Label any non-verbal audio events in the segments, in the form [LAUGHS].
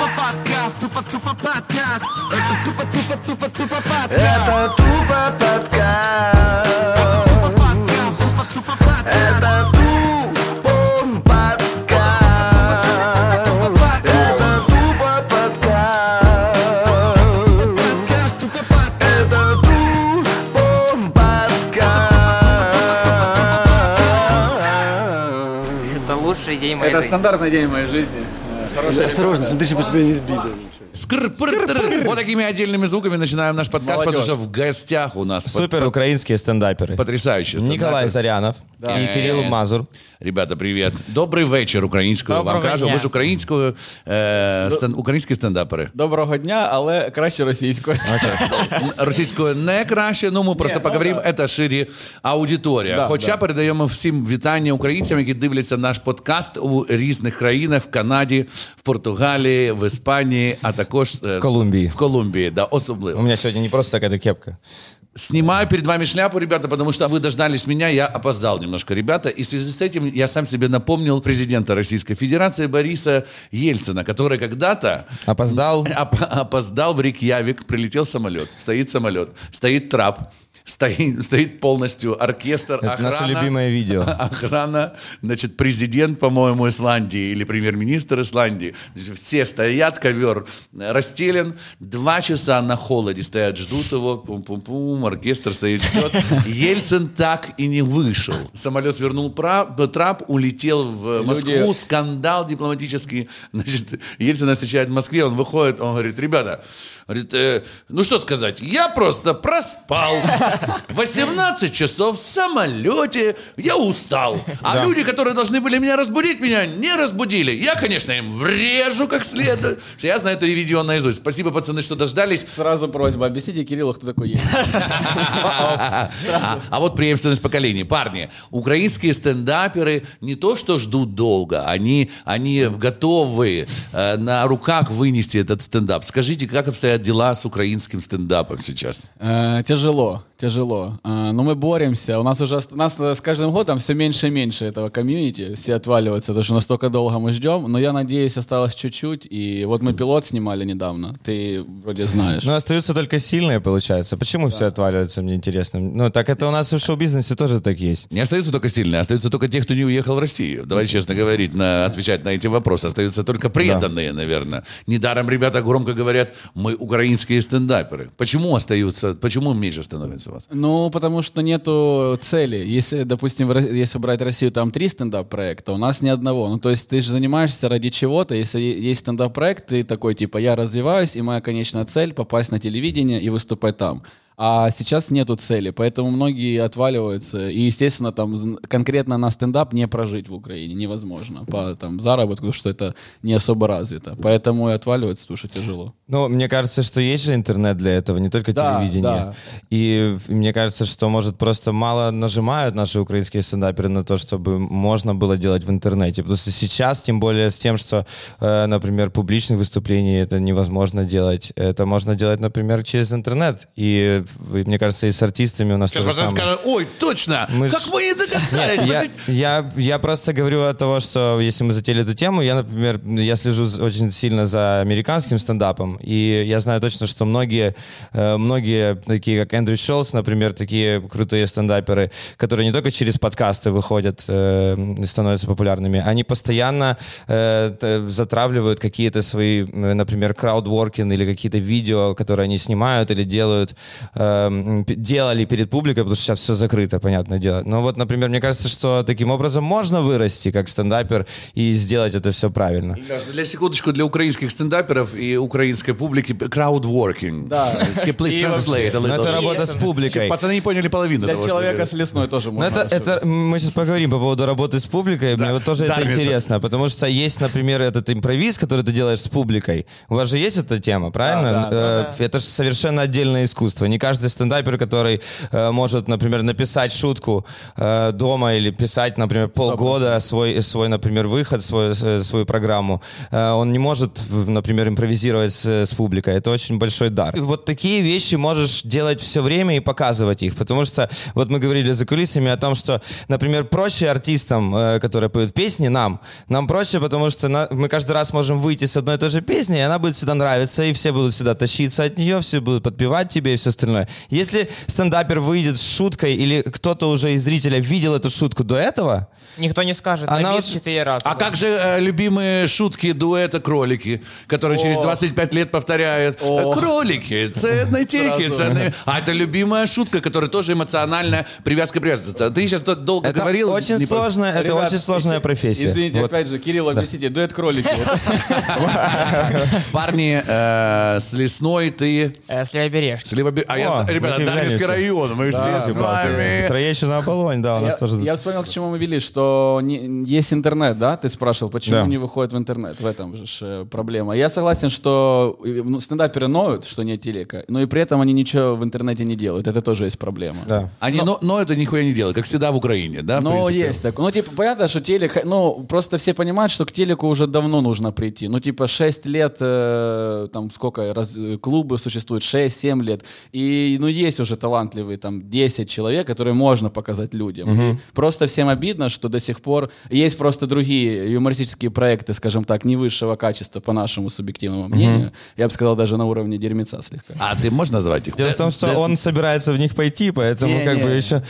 тупо подкаст, тупо тупо подкаст. Это тупо тупо тупо тупо подкаст. Это тупо подкаст. Тупо подкаст, тупо тупо подкаст. Это тупо подкаст. Это тупо подкаст. Подкаст, тупо подкаст. Это тупо подкаст. Это лучший день моей Это жизни. стандартный день в моей жизни. Осторожно, смотри, чтобы тебя не сбили. Скр Вот такими отдельными звуками начинаем наш подкаст, Молодежь. потому что в гостях у нас под- Супер под- украинские стендаперы. потрясающий Николай стендапер. Зарянов Да. и Кирилл Мазур. Ребята, привіт. Добрий вечір українською вам Доброго кажу. дня. Ви ж українською, е, стен- українські стендапери. Доброго дня, але краще російською. Російською не краще, ну ми просто Ні, поговоримо, ну, це ширі аудиторія. Да, Хоча да. передаємо всім вітання українцям, які дивляться наш подкаст у різних країнах, в Канаді, в Португалії, в Іспанії, а також е, В Колумбії. В Колумбії, да, У особливо. меня сегодня не просто такая кепка. Снимаю перед вами шляпу, ребята, потому что вы дождались меня, я опоздал немножко, ребята. И в связи с этим я сам себе напомнил президента Российской Федерации Бориса Ельцина, который когда-то Опоздал. [LAUGHS] оп- опоздал в Рейкьявик, прилетел самолет, стоит самолет, стоит трап, стоит, стоит полностью оркестр, Это охрана. наше любимое видео. [LAUGHS] Охрана, значит, президент, по-моему, Исландии или премьер-министр Исландии. Все стоят, ковер расстелен, два часа на холоде стоят, ждут его, пум-пум-пум, оркестр стоит, ждет. Ельцин так и не вышел. Самолет свернул трап, улетел в Москву, Люди- скандал дипломатический. Значит, Ельцин встречает в Москве, он выходит, он говорит, ребята, говорит, «э, ну что сказать, я просто проспал 18 часов в самолете, я устал. А люди, которые должны были меня разбудить, меня не разбудили. Я, конечно, им врежу как следует. Я знаю это видео наизусть. Спасибо, пацаны, что дождались. Сразу просьба, объясните Кириллу, кто такой есть. А, вот преемственность поколений. Парни, украинские стендаперы не то что ждут долго, они, они готовы э, на руках вынести этот стендап. Скажите, как обстоят дела с украинским стендапом сейчас? Э, Тяжело, тяжело. Э, Но мы боремся. У нас уже ост- нас э, с каждым годом все меньше и меньше этого комьюнити. Все отваливаются, потому что настолько долго мы ждем. Но я надеюсь, осталось чуть-чуть. И вот мы пилот снимали недавно. Ты вроде знаешь. Но остаются только сильные, получается. Почему все отваливаются, мне интересно. Ну, так это у нас в шоу-бизнесе тоже так есть. Не остаются только сильные, остаются только те, кто не уехал в Россию. Давайте честно говорить, на, отвечать на эти вопросы. Остаются только преданные, наверное. Недаром ребята громко говорят, мы украинские стендаперы. Почему остаются, почему меньше становится вас? Ну, потому что нету цели. Если, допустим, если брать Россию, там три стендап-проекта, у нас ни одного. Ну, то есть ты же занимаешься ради чего-то. Если есть стендап-проект, ты такой, типа, я развиваюсь, и моя конечная цель — попасть на телевидение и выступать там. А сейчас нету цели, поэтому многие отваливаются. И, естественно, там конкретно на стендап не прожить в Украине невозможно по там, заработку, потому что это не особо развито. Поэтому и отваливаются, потому что тяжело. Ну, мне кажется, что есть же интернет для этого, не только Да, телевидение. да. И мне кажется, что, может, просто мало нажимают наши украинские стендаперы на то, чтобы можно было делать в интернете. Потому что сейчас, тем более с тем, что, э, например, публичных выступлений это невозможно делать. Это можно делать, например, через интернет. И, и мне кажется, и с артистами у нас Сейчас то же пацаны самое. скажут, ой, точно, Мы как ж- мы не догадались. Я, Посмотрите, я, я просто говорю от того, что если мы затеяли эту тему, я, например, я слежу очень сильно за американским стендапом, и я знаю точно, что многие, э, многие такие, как Эндрю Шолс, например, такие крутые стендаперы, которые не только через подкасты выходят э, и становятся популярными, они постоянно э, затравливают какие-то свои, э, например, краудворкинг или какие-то видео, которые они снимают или делают, э, делали перед публикой, потому что сейчас все закрыто, понятное дело. Но вот, например, мне кажется, что таким образом можно вырасти как стендапер и сделать это все правильно. Для- Для секундочку, для украинских стендаперов и украинской публики краудворкинг. Да. Please И translate Но little это работа с публикой. Пацаны не поняли половину Для человека с лесной тоже Ну, можно. это, это мы сейчас поговорим по поводу работы с публикой. Мне вот тоже это интересно, потому что есть, например, этот импровиз, который ты делаешь с публикой. У вас же есть эта тема, правильно? Да, да, Э, Это же совершенно отдельное искусство. Не каждый стендапер, который э, может, например, написать шутку э, дома или писать, например, полгода свой, свой, например, выход, свой, свою программу, э, он не может, например, импровизировать с, с публикой. Это очень большой дар. И вот такие вещи можешь делать все время и показывать их, потому что вот мы говорили за кулисами о том, что, например, проще артистам, э, которые поют песни, нам, нам проще, потому что на- мы каждый раз можем выйти с одной и той же песней, и она будет всегда нравиться, и все будут всегда тащиться от нее, все будут подпевать тебе и все остальное. Если стендапер выйдет с шуткой, или кто-то уже из зрителя видел эту шутку до этого, Никто не скажет, Она вот- четыре раза. А как же э, любимые шутки дуэта кролики, которые через 25 лет повторяют О. кролики, ценные теки, ценные. А это любимая шутка, которая тоже эмоциональная привязка привязывается. Ты сейчас долго это говорил. очень не по- сложная, это Ребят, очень сложная извините, профессия. Извините, Вот. опять же, Кирилл, объясните, дуэт кролики. [LAUGHS] Парни э, с лесной ты. Э, с левобережки. А я, О, ребята, все. район, мы все с вами. Троещина Аполлонь, да, у нас Я, тоже... я вспомнил, к чему мы вели, что не- есть интернет, да? Ты спрашивал, почему Да. не выходит в интернет? В этом же э, проблема. Я согласен, что э, ну, стендаперы ноют, что нет телека, но и при этом они ничего в интернете не делают. Это тоже есть проблема. Да. Они, но, но это нихуя не делают, как всегда в Украине, да? Ну, есть такое. Ну, типа, понятно, что телек, ну, просто все понимают, что к телеку уже давно нужно прийти. Ну, типа, 6 лет, э, там, сколько, раз, э, клубы существуют, 6-7 лет. И, ну, есть уже талантливые, там, 10 человек, которые можно показать людям. И просто всем обидно, что до сих пор есть просто другие юмористические проекты, скажем так, не высшего качества, по нашему субъективному мнению. Я бы сказал, даже на уровне дерьмеца слегка. А ты можешь назвать их? Дело в том, что он собирается в них пойти, поэтому Не, как не. бы еще...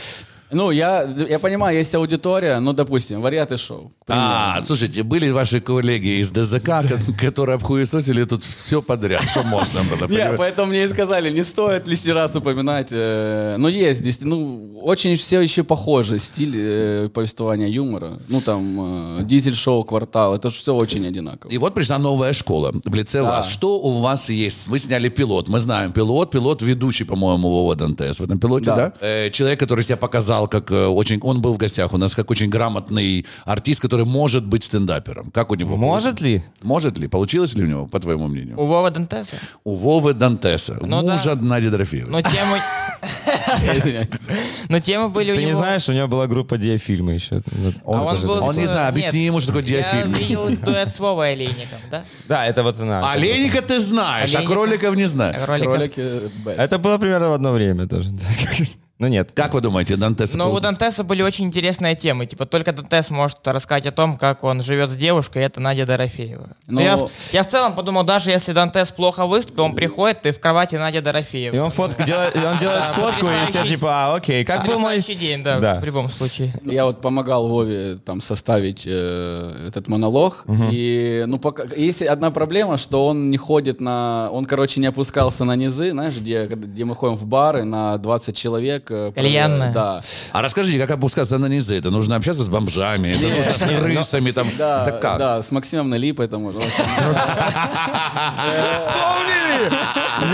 Ну, я, я понимаю, есть аудитория, ну, допустим, варианты шоу. А, слушайте, были ваши коллеги из ДЗК, ко- которые обхуесосили тут все подряд, что можно было. Не, понимаешь? поэтому мне и сказали, не стоит лишний раз упоминать. э, Но есть, здесь, ну, очень все еще похожи стиль э, повествования юмора. Ну, там, э, дизель-шоу, квартал, это же все очень одинаково. И вот пришла новая школа в лице вас. Что у вас есть? Вы сняли пилот. Мы знаем пилот. Пилот ведущий, по-моему, Вова Дантес в этом пилоте, да? Человек, который себя показал как э, очень... Он был в гостях у нас как очень грамотный артист, который может быть стендапером. Как у него? Может ли? Может ли? Получилось ли у него, по твоему мнению? У Вова Дантеса. У Вовы Дантеса, Ну мужа да. Нади Дорофеевой. Но темы, [LAUGHS] но темы были у Ты него... не знаешь, у него была группа диафильма еще. Ну, А он, не знает. нет, Объясни ему, что такое диафильм. Я видел дуэт с Вовой Олейником, да? Да, это вот она. Олейника ты знаешь, а кроликов не знаешь. Э. Это было примерно в одно время тоже. [LAUGHS] Ну нет. Как вы думаете, Дантес? Но у Дантеса были очень интересные темы. Типа только Дантес может рассказать о том, как он живет с девушкой, и это Надя Дорофеева. Но Ну- я, в- я в целом подумал, даже если Дантес плохо выступил, он приходит, ты в кровати Надя Дорофеева. И он фотку делает, и он делает фотку, и все типа, а, окей, как был мой... День, да, Да. в любом случае. Я вот помогал Вове там составить э, этот монолог. И, ну, пока, есть одна проблема, что он не ходит на... Он, короче, не опускался на низы, знаешь, где, где мы ходим в бары на 20 человек. Э, Кальянная. Да. А расскажите, как опускаться на низы? Это нужно общаться с бомжами, это нужно с крысами, там, Да, это как? да, с Максимом Налипой там. [LAUGHS] Вспомнили!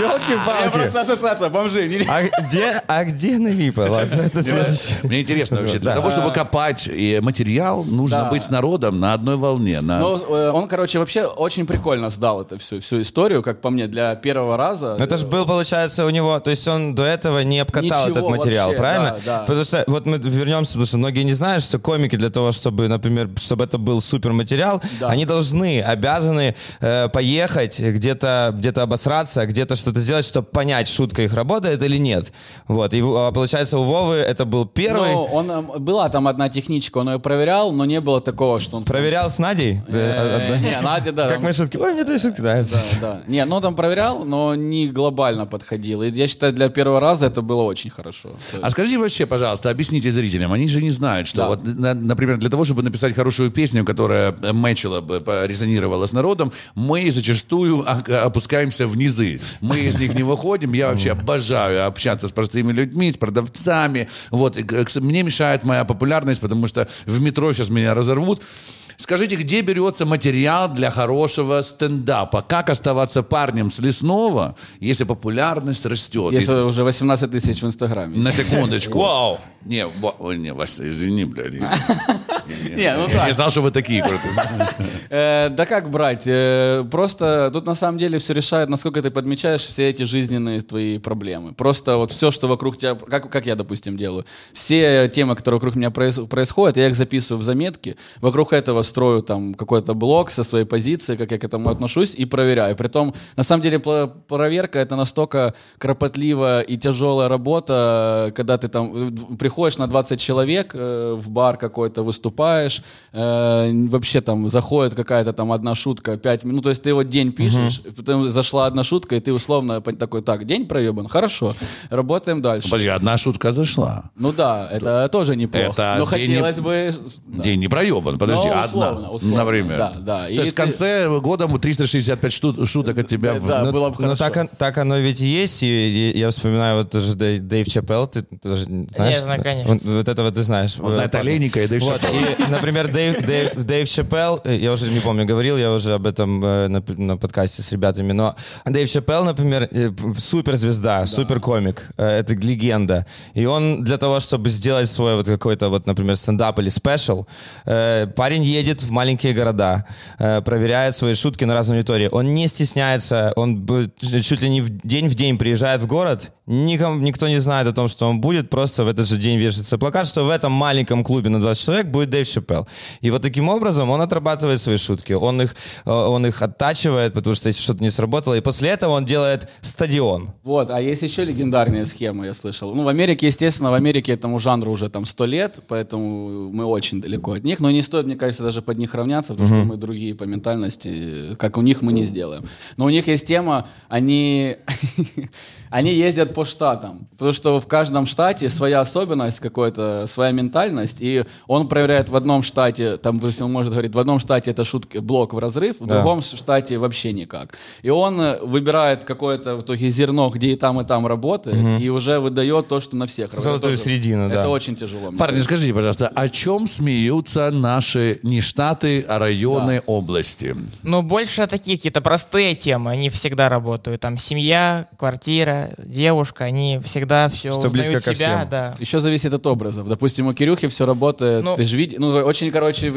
Я Елки-палки! просто ассоциация бомжей. не- А где, а где налипа? Ладно, это следующее. Мне интересно вообще, для того, чтобы копать и материал, нужно быть с народом на одной волне. На... Но э, он, короче, вообще очень прикольно сдал это всю, всю историю, как по мне, для первого раза. Ну, Это же был, получается, у него, то есть он до этого не обкатал Ничего этот материал, вообще, правильно? да, да. Потому что, вот мы вернемся, потому что многие не знают, что комики для того, чтобы, например, чтобы это был супер материал, Да. они должны, обязаны э, поехать где-то, где-то обосраться, где-то что-то сделать, чтобы понять, шутка их работает или нет. Вот, и а, получается, у Вовы это был первый. Ну, он, эм, была там одна техничка, он ее проверял, но не было такого, что он... Проверял с Надей? Э. Не, Надя, да. Как мои шутки? Ой, мне твои шутки нравятся. Да, да. Не, ну там проверял, но не глобально подходил. И я считаю, для первого раза это было очень хорошо. То А скажите вообще, пожалуйста, объясните зрителям, они же не знают, что Да. вот, на- например, для того, чтобы написать хорошую песню, которая мэчила бы, резонировала с народом, мы зачастую опускаемся в низы. Мы из них не выходим. Я вообще обожаю общаться с простыми людьми, с продавцами. Вот. Мне мешает моя популярность, потому что в метро сейчас меня разорвут. Скажите, где берется материал для хорошего стендапа? Как оставаться парнем с лесного, если популярность растет? Если И- уже 18 тысяч в Инстаграме. на секундочку. [LAUGHS] Вау! Не, не, Вася, извини, блядь. [LAUGHS] Не, ну Я так. не знал, что вы такие крутые. [LAUGHS] Э, Да как брать? Э, Просто тут на самом деле все решает, насколько ты подмечаешь все эти жизненные твои проблемы. Просто вот все, что вокруг тебя, как, как я, допустим, делаю. Все темы, которые вокруг меня проис- происходят, я их записываю в заметки. Вокруг этого строю там какой-то блог со своей позиции, как я к этому отношусь, и проверяю. Притом, на самом деле, проверка это настолько кропотливая и тяжелая работа, когда ты там э, приходишь на 20 человек э, в бар какой-то, выступаешь, э, вообще там заходит какая-то там одна шутка, 5 минут, ну, то есть ты вот день пишешь, потом зашла одна шутка, и ты условно такой, так, день проебан, хорошо, работаем дальше. Подожди, одна шутка зашла. Ну да, это тоже неплохо. Это Но день не- хотелось бы... да. День не проебан, подожди, Ну, одна, условно, условно, например. да, да. То И есть в ты- конце года 365 штут- шуток от тебя. в- Да, Ну, было бы ну, хорошо. так, так оно ведь и есть. И, и я вспоминаю вот тоже Дэйв, Чапелл, ты тоже знаешь? знаю, конечно. Вот, вот этого ты знаешь. Он знает. Олейника и Дэйв Вот, и, например, Дэйв, Дэйв, Дэйв Чапелл, э, я уже не помню, говорил я уже об этом э, на, на подкасте с ребятами, но Дэйв Чапелл, например, э, суперзвезда, суперкомик, э, это легенда. И он для того, чтобы сделать свой вот какой-то вот, например, стендап или special, парень едет в маленькие города, э, проверяет свои шутки на разной аудитории. Он не стесняется, он чуть ли не в день в день приезжает в город, никому, никто не знает о том, что он будет, просто в этот же день вешается плакат, что в этом маленьком клубе на 20 человек будет Дэйв Шапелл. И вот таким образом он отрабатывает свои шутки, он их, э, он их оттачивает, потому что если что-то не сработало, и после этого он делает стадион. Вот, а есть еще легендарная схема, я слышал. Ну, в Америке, естественно, в Америке этому жанру уже там сто лет, поэтому мы очень далеко от них. Но не стоит, мне кажется, даже под них равняться, потому что мы другие по ментальности, как у них мы не сделаем. Но у них есть тема, они, [LAUGHS] они ездят по штатам, потому что в каждом штате своя особенность какой-то, своя ментальность, и он проверяет в одном штате, там, допустим, он может говорить, в одном штате это шутки, блок в разрыв, в Да. другом штате вообще никак. И он э, выбирает какое-то в итоге зерно, где и там, и там работает, и уже выдает то, что на всех. работает. Золотую Это тоже- середину, да. Это очень тяжело. Парни, кажется. скажите, пожалуйста, о чем смеются наши не штаты, а районы области? Ну, больше такие какие-то простые темы, они всегда работают. Там семья, квартира, девушка, они всегда все Что близко ко себя, всем. да. Еще зависит от образов. Допустим, у Кирюхи все работает. Ну- ты же видишь, ну, очень, короче,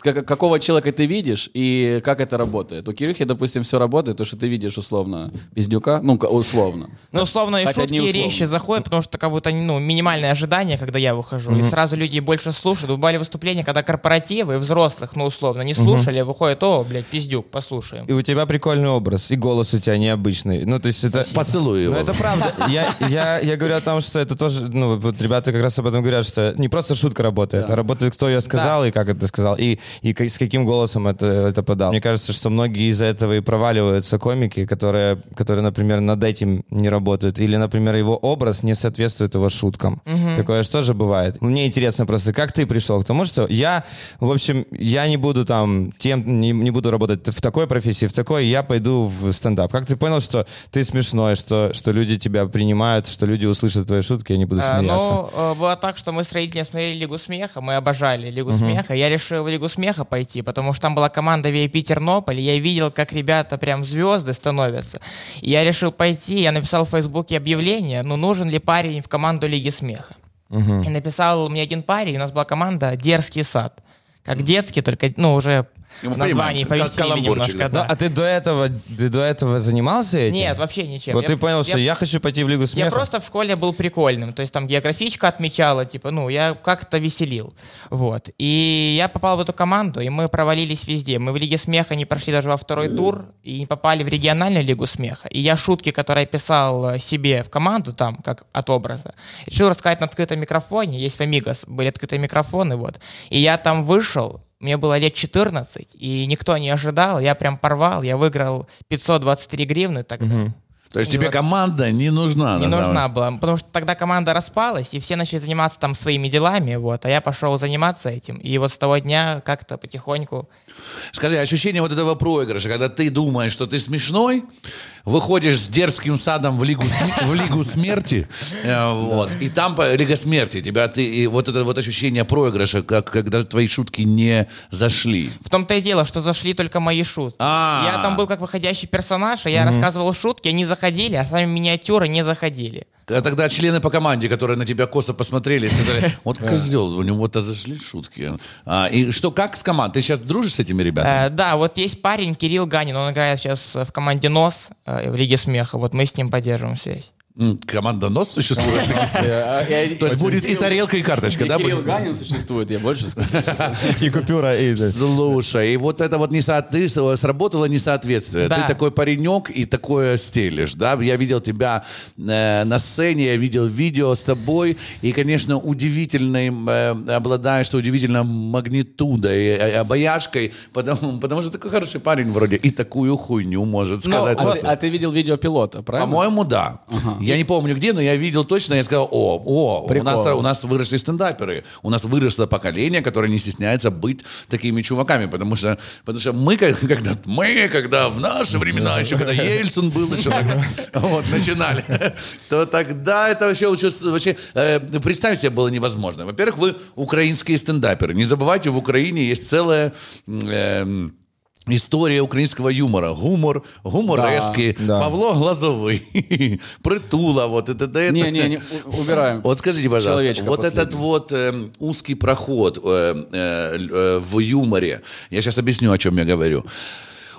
как- какого человека ты видишь и как это работает. У Кирюхи, допустим, все работает, то, что ты видишь условно пиздюка, ну, условно. Ну, условно, и Хотя шутки не и условно. речи заходят, потому что как будто ну, минимальное ожидание, когда я выхожу. И сразу люди больше слушают. Бывали выступления, когда корпоративы взрослых, ну, условно, не слушали, а выходит, о, блядь, пиздюк, послушаем. И у тебя прикольный образ, и голос у тебя необычный. Ну, то есть это... Поцелуй его. Ну, это правда. Я, я, я говорю о том, что это тоже, ну, вот ребята как раз об этом говорят, что не просто шутка работает, а работает, кто ее сказал и как это сказал, и, и с каким голосом это, это подал. Мне кажется, что многие из-за этого и проваливаются комики, которые, которые, например, над этим не работают, или, например, его образ не соответствует его шуткам. Такое же тоже бывает. Мне интересно просто, как ты пришел к тому, что я, в общем, я не буду там тем, не, не буду работать в такой профессии, в такой, я пойду в стендап. Как ты понял, что ты смешной, что, что люди тебя принимают, что люди услышат твои шутки, и они будут А, смеяться? Ну, э, было так, что мы с родителями смотрели Лигу смеха, мы обожали Лигу смеха. Я решил в Лигу смеха пойти, потому что там была команда VIP Тернополь, и я видел, как ребята прям звезды становятся. И я решил пойти, я написал в Фейсбуке объявление, ну, нужен ли парень в команду Лиги смеха. И написал мне один парень, у нас была команда «Дерзкий сад». Как детский, только, ну, уже Ну, мы названии понимаем, каламбурчик, немножко, да. а ты до этого, ты до этого занимался этим? Нет, вообще ничем. Вот Я- ты понял, я- что я хочу пойти в Лигу смеха? Я просто в школе был прикольным, то есть там географичка отмечала, типа, ну, я как-то веселил, вот. И я попал в эту команду, и мы провалились везде. Мы в Лиге смеха не прошли даже во второй тур, и не попали в региональную Лигу смеха. И я шутки, которые я писал э, себе в команду, там, как от образа, решил рассказать на открытом микрофоне, есть в Амигос, были открытые микрофоны, вот. И я там вышел, мне было лет 14, и никто не ожидал, я прям порвал, я выиграл 523 гривны тогда. То есть И тебе вот- команда не нужна. Не самом нужна была, потому что тогда команда распалась, и все начали заниматься там своими делами, вот, а я пошел заниматься этим, и вот с того дня как-то потихоньку... Скажи, ощущение вот этого проигрыша, когда ты думаешь, что ты смешной, выходишь с дерзким садом в Лигу, в лигу смерти, э, вот, и там Лига смерти, тебя ты, и вот это вот ощущение проигрыша, как, когда твои шутки не зашли. В том-то и дело, что зашли только мои шутки. А. Я там был как выходящий персонаж, и я рассказывал шутки, они заходили заходили, а сами миниатюры не заходили. А тогда члены по команде, которые на тебя косо посмотрели сказали, [LAUGHS] вот козел, у него-то зашли шутки. А, и что, как с командой? Ты сейчас дружишь с этими ребятами? Э, да, вот есть парень Кирилл Ганин, он играет сейчас в команде НОС э, в Лиге Смеха. Вот мы с ним поддерживаем связь. Команда НОС существует? [LAUGHS] То То есть будет и тарелка, и карточка, да? Кирилл? Ганин существует, я больше скажу. [LAUGHS] И купюра, и... да. Слушай, и вот это вот не сработало несоответствие. Ты такой паренек и такое стелишь, да? Я видел тебя э, на сцене, я видел видео с тобой, и, конечно, удивительной, э, обладаешь ты удивительной магнитудой, э, обаяшкой, потому, что такой хороший парень вроде и такую хуйню может сказать. А а ты видел видео пилота, правильно? По-моему, да. Я не помню где, но я видел точно, я сказал, о, о, у нас, у нас выросли стендаперы, у нас выросло поколение, которое не стесняется быть такими чуваками, потому что, потому что мы, когда, мы, когда в наши времена, еще когда Ельцин был, еще тогда, вот, начинали, то тогда это вообще, вообще э, представить себе было невозможно. Во-первых, вы украинские стендаперы. Не забывайте, в Украине есть целая... м, История украинского юмора. Гумор, гуморески, Да. Павло Глазовый, [LAUGHS] Притула, вот это, это. Не, не, не, убираем. Вот скажите, пожалуйста, Человечка вот этот вот эм, узкий проход э, э, э, в юморе, я сейчас объясню, о чем я говорю.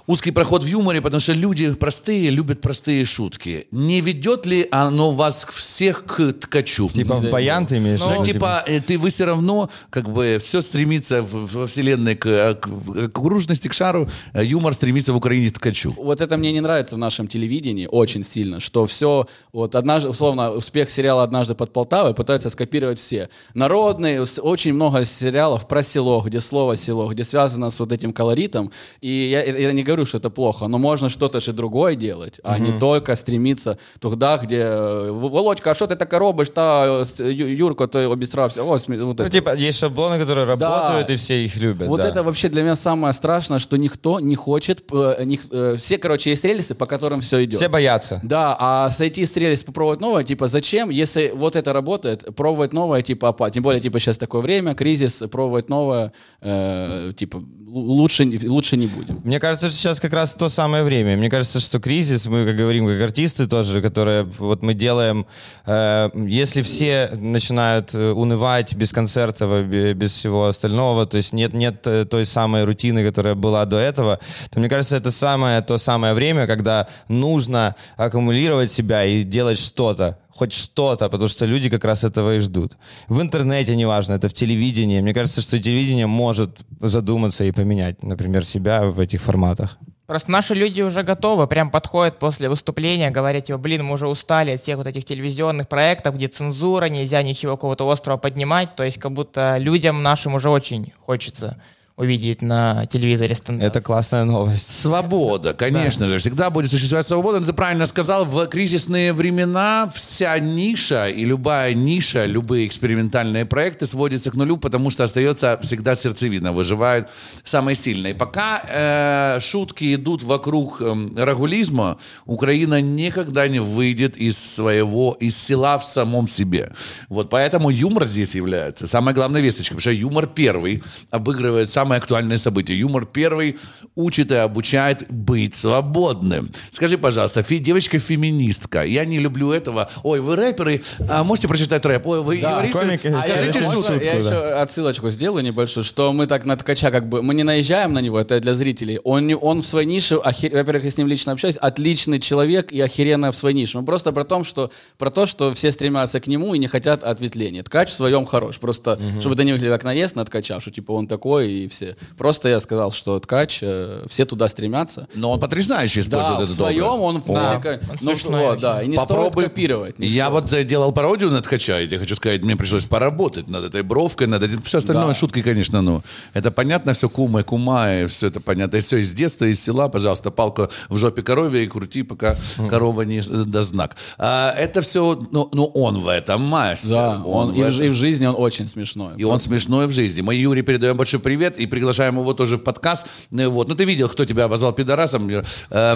Узкий проход в юморе, потому что люди простые любят простые шутки. Не ведет ли оно вас всех к ткачу? Типа в баян ты имеешь? в Ну, виду, типа, э, ты вы все равно, как бы, все стремится во вселенной к, э, к, к окружности, к шару, э, юмор стремится в Украине к ткачу. Вот это мне не нравится в нашем телевидении очень сильно, что все, вот однажды, условно, успех сериала «Однажды под Полтавой» пытаются скопировать все. Народные, очень много сериалов про село, где слово село, где связано с вот этим колоритом. И я, я не говорю, что это плохо, но можно что-то же другое делать, а не только стремиться туда, где «Володька, а что ты така робиш? Та Ю- Юрко, ты обісрався». О, смі- вот Ну, это. типа, есть шаблоны, которые работают, и все их любят. Вот да. это вообще для меня самое страшное, что никто не хочет, э, них- э, все, короче, есть рельсы, по которым все идет. Все боятся. Да, а сойти с рельс, попробовать новое, типа, зачем, если вот это работает, пробовать новое, типа, опа- тем более, типа, сейчас такое время, кризис, пробовать новое, э, типа, лучше, лучше не будем. Мне кажется, что сейчас как раз то самое время. Мне кажется, что кризис, мы как говорим, как артисты тоже, которые вот мы делаем, э, если все начинают э, унывать без концертов, э, бе- без всего остального, то есть нет, нет э, той самой рутины, которая была до этого, то мне кажется, это самое, то самое время, когда нужно аккумулировать себя и делать что-то, хоть что-то, потому что люди как раз этого и ждут. В интернете, неважно, это в телевидении. Мне кажется, что телевидение может задуматься и поменять, например, себя в этих форматах. Просто наши люди уже готовы, прям подходят после выступления, говорят, типа, блин, мы уже устали от всех вот этих телевизионных проектов, где цензура, нельзя ничего какого-то острого поднимать, то есть как будто людям нашим уже очень хочется увидеть на телевизоре стендап. Это классная новость. Свобода, конечно же, всегда будет существовать свобода. Но ты правильно сказал, в кризисные времена вся ниша и любая ниша, любые экспериментальные проекты сводятся к нулю, потому что остается всегда сердцевина, выживает самое сильное. И пока э, шутки идут вокруг э, рагулизма, Украина никогда не выйдет из своего, из села в самом себе. Вот поэтому юмор здесь является самой главной весточкой, потому что юмор первый обыгрывает самые актуальные события. Юмор первый учит и обучает быть свободным. Скажи, пожалуйста, фи- девочка-феминистка, я не люблю этого. Ой, вы рэперы, а можете прочитать рэп? Ой, вы юмористы? комик, А Скажите Можно шутку. я да. еще отсылочку сделаю небольшую, что мы так на ткача как бы, мы не наезжаем на него, это для зрителей. Он, не- он в своей нише, охер- во-первых, я с ним лично общаюсь, отличный человек и охеренно в своей нише. Мы просто про, том, что, про то, что все стремятся к нему и не хотят ответвления. Ткач в своем хорош. Просто, чтобы это не выглядело как наезд на ткача, что типа он такой и все. Просто я сказал, что ткач, э, все туда стремятся. Но он потрясающе использует Да, в это своем доброе. он, Да, велико- он ну, смешной очень. да, и не Попробуй. стоит копировать. не Я стоит. вот э, делал пародию на ткача, и я хочу сказать, мне пришлось поработать над этой бровкой, над этим. Все остальное Да. шутки, конечно, ну. Это понятно, все кума и кума, и все это понятно. И все из детства, из села, пожалуйста, палка в жопе корове и крути, пока корова не э, даст знак. А, это все, ну, ну, он в этом мастер. Да, он, в и, в, и в жизни он очень смешной. и он смешной в жизни. Мы Юре передаем большой привет. И приглашаем его тоже в подкаст. Э, Вот. Ну, ты видел, кто тебя обозвал пидорасом. Э, э,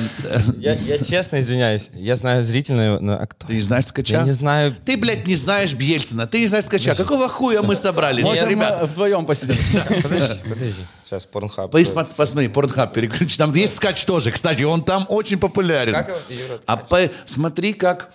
Я, я честно извиняюсь. Я знаю зрительную, но а кто? Ты не знаешь ткача? Я не знаю. Ты, блядь, не знаешь Бьельцина, ты не знаешь ткача. Какого хуя мы собрались? Может, Ребята, мы вдвоем посидим. [LAUGHS] Подожди, подожди. Сейчас порнхаб. Посмотри, посмотри, Порнхаб переключи. Там есть ткач тоже, кстати, он там очень популярен. Как его? А по- смотри, как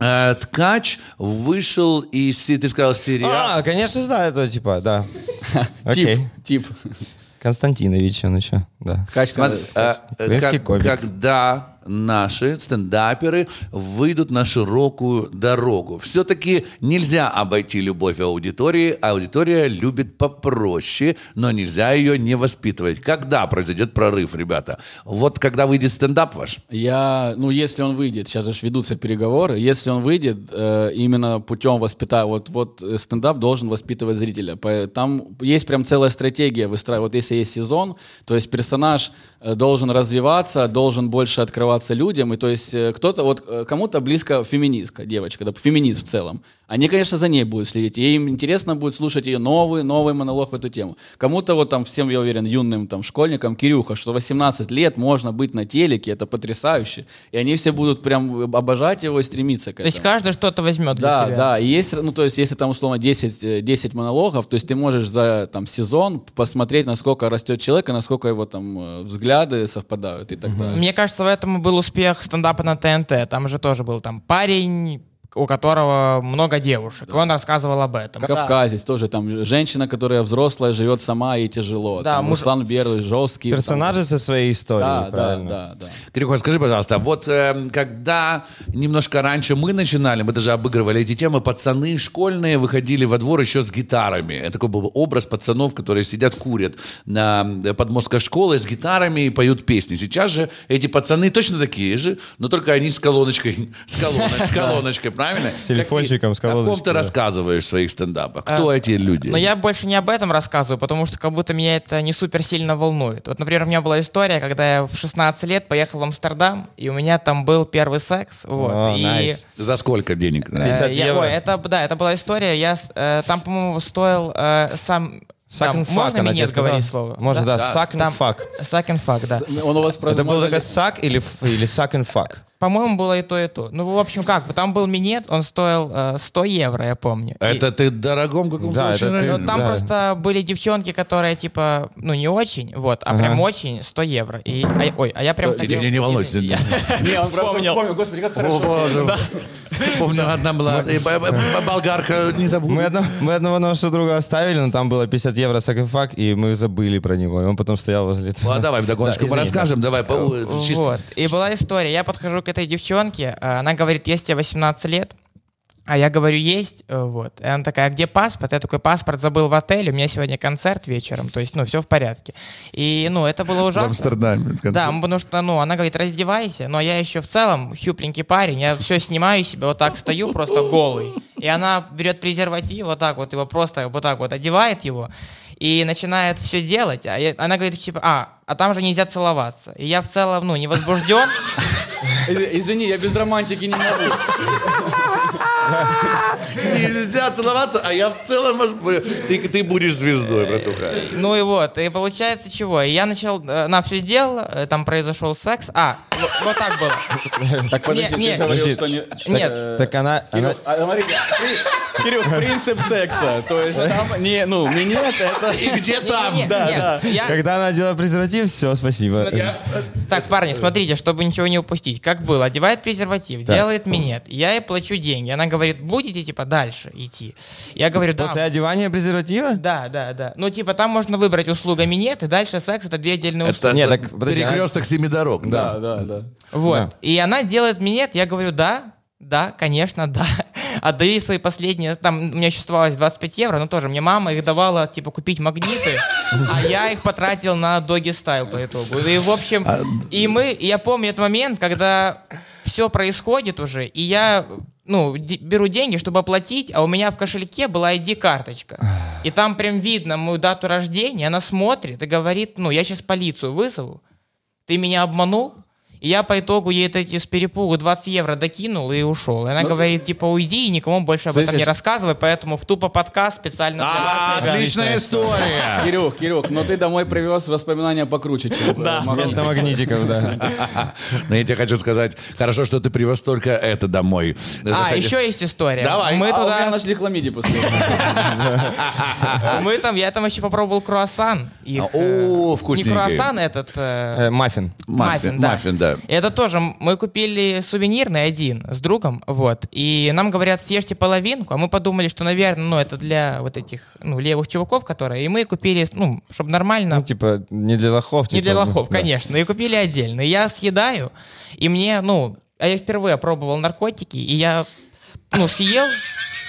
э, ткач вышел из, ты сказал, сериала. А, конечно, знаю этого типа, да. [LAUGHS] Окей. Тип. Тип. Константинович он еще, да. Ткач Смотри, э, э, комик. когда наши стендаперы выйдут на широкую дорогу. Все-таки нельзя обойти любовь аудитории. Аудитория любит попроще, но нельзя ее не воспитывать. Когда произойдет прорыв, ребята? Вот когда выйдет стендап ваш? Я, ну, если он выйдет, сейчас же ведутся переговоры, если он выйдет э, именно путем воспитания, вот, вот э, стендап должен воспитывать зрителя. Там есть прям целая стратегия выстраивать. Вот если есть сезон, то есть персонаж должен развиваться, должен больше открываться людям, и то есть э, кто-то, вот э, кому-то близко феминистка, девочка, да, феминист в целом. Они, конечно, за ней будут следить, и им интересно будет слушать ее новый, новый монолог в эту тему. Кому-то вот там, всем, я уверен, юным там школьникам, Кирюха, что 18 лет можно быть на телеке, это потрясающе. И они все будут прям обожать его и стремиться к То этому. есть каждый что-то возьмет для Да, себя. да, и есть, ну, то есть, если там, условно, 10, э, 10 монологов, то есть ты можешь за там, сезон посмотреть, насколько растет человек, и насколько его там э, взгляды совпадают и так далее. Мне кажется, в этом и был успех стендапа на ТНТ. Там же тоже был там парень, у которого много девушек. И он рассказывал об этом. Кавказец тоже там женщина, которая взрослая, живет сама, ей тяжело. Да, там, муж- Руслан Белый, жесткий. Персонажи со своей историей, Там, да, да, правильно. да, да. Кирюха, скажи, пожалуйста, вот э, когда немножко раньше мы начинали, мы даже обыгрывали эти темы, пацаны школьные выходили во двор еще с гитарами. Это такой был образ пацанов, которые сидят, курят на э, подмостках школы с гитарами и поют песни. Сейчас же эти пацаны точно такие же, но только они с колоночкой, с, колоночкой, с колоночкой, правильно? С телефончиком, с О ком колоночкой, ты да. рассказываешь в своих стендапах? Кто А, эти люди? Но я больше не об этом рассказываю, потому что как будто меня это не супер сильно волнует. Вот, например, у меня была история, когда я в 16 лет поехал в Амстердам, и у меня там был первый секс. Вот, О, и, найс. За сколько денег? э, 50 я- евро. ой, это, да, это была история. Я, э, там, по-моему, стоил э, сам... Suck да, and fuck, можно она мне тебе сказала? говорить слово? Можно, да, suck and Там- fuck. Suck and fuck, да. Он у вас Это был только suck или, ф- или suck and fuck? По-моему, было и то, и то. Ну, в общем, как бы, там был минет, он стоил э, 100 евро, я помню. И- Это ты дорогом каком-то Да, очень это ты- Ну, там Да. просто были девчонки, которые, типа, ну, не очень, вот, а Ага. прям очень, 100 евро. И, а я- ой, а я прям... Не, хотел- не, не волнуйся. Не, он просто Вспомнил. господи, как хорошо. [LAUGHS] Помню, одна была э, болгарка, не забуду. Мы, одно- мы одного нашего друга оставили, но там было 50 евро fuck, и мы забыли про него. И он потом стоял возле... Ну, а давай вдогоночку Да, расскажем, давай, по- э, чисто. Вот. И была история. Я подхожу к этой девчонке, а, она говорит, есть тебе 18 лет. А я говорю, есть. э, Вот. И она такая, а где паспорт? Я такой, паспорт забыл в отеле, у меня сегодня концерт вечером. То есть, ну, все в порядке. И, ну, это было В ужасно. Амстердаме. в конце. Да, потому что, ну, она говорит, раздевайся, но я еще в целом хюпленький парень, я все снимаю себе, вот так стою, просто голый. И она берет презерватив, вот так вот его просто вот так вот одевает его и начинает все делать. А я- она говорит, типа, а, а там же нельзя целоваться. И я в целом, ну, не возбужден. Из- [LAUGHS] Извини, я без романтики не могу. [LAUGHS] Нельзя целоваться, а я в целом... Ты, ты будешь звездой, братуха. Ну и вот, и получается чего? Я начал, э, она все сделала, э, там произошел секс. А, вот, так было. Так, подожди, Не, не, ты говорил, что не... Нет. Так она... а, Кирюх, принцип секса. То есть там не, ну, минет это... И где там? Да, нет, да. Когда она одела презерватив, все, спасибо. Так, парни, смотрите, чтобы ничего не упустить. Как было, одевает презерватив, делает минет, я ей плачу деньги. Она говорит, будете, типа, дальше идти? Я говорю, да. После одевания презерватива? Да, да, да. Ну, типа, там можно выбрать услуга минет, и дальше секс — это две отдельные услуги. Это Не, так, подожди, перекресток семи дорог. Да, да, да. Вот. Да. И она делает минет, я говорю, да, да, конечно, да. [LAUGHS] Отдаю ей свои последние, там у меня еще оставалось 25 евро, но тоже мне мама их давала, типа, купить магниты, а я их потратил на доги стайл по итогу. И, в общем, и мы, я помню этот момент, когда все происходит уже, и я, ну, беру деньги, чтобы оплатить, а у меня в кошельке была ID-карточка. И там прям видно мою дату рождения, она смотрит и говорит, ну, я сейчас полицию вызову, ты меня обманул? И я по итогу ей эти с перепугу 20 евро докинул и ушел. И она говорит, типа, уйди и никому больше об этом не рассказывай, поэтому в тупо подкаст специально для А, вас. ребят. Отличная история. [LAUGHS] Кирюх, Кирюх, но ты домой привез воспоминания покруче, чем Да. Вместо магнитиков, да. [LAUGHS] Но я тебе хочу сказать, хорошо, что ты привез только это домой. А, еще есть история. Давай. Мы А туда, нашли хламиди после [LAUGHS] мы там, я там еще попробовал круассан. А, о, э, вкусненький. Не круассан этот, э, Э, Маффин. Маффин, маффин, да. Это тоже мы купили сувенирный один с другом, вот. И нам говорят, съешьте половинку, а мы подумали, что, наверное, ну это для вот этих ну левых чуваков, которые. И мы купили, ну, чтобы нормально. Ну, типа, не для лохов. не типа, для ну, лохов, да. конечно. И купили отдельно. И я съедаю, и мне, ну, а я впервые пробовал наркотики, и я, ну, съел,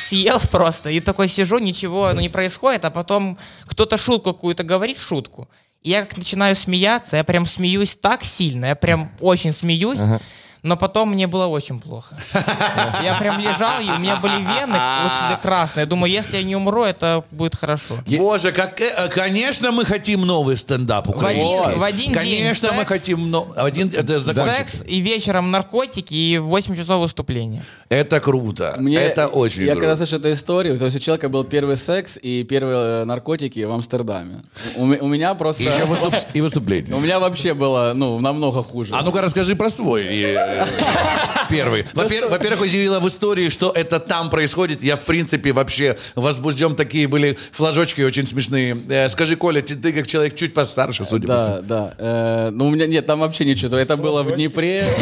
съел просто, и такой сижу, ничего ну, не происходит, а потом кто-то шутку какую-то говорит, шутку. Я как начинаю смеяться, я прям смеюсь так сильно, я прям очень смеюсь, но потом мне было очень плохо. Я прям лежал, и у меня были вены вот сюда красные. Думаю, если я не умру, это будет хорошо. Боже, как, э, конечно, мы хотим новый стендап украинский. один- в один день Конечно, мы секс. хотим... но- Один, это закончится. Секс и вечером наркотики и 8 часов выступления. Это круто. это очень Я круто. когда слышу эту историю, то есть у человека был первый секс и первые э, наркотики в Амстердаме. У, ме- у меня просто... И еще выступ- и выступление. [LAUGHS] У меня вообще было, ну, намного хуже. А ну-ка расскажи про свой э, э, первый. Во-пер- Во-первых, удивило в истории, что это там происходит. Я, в принципе, вообще возбужден. Такие были флажочки очень смешные. Э, Скажи, Коля, ты, ты как человек чуть постарше, судя по всему. Да, да. Э, ну, у меня нет, там вообще ничего. Это было в Днепре. [LAUGHS]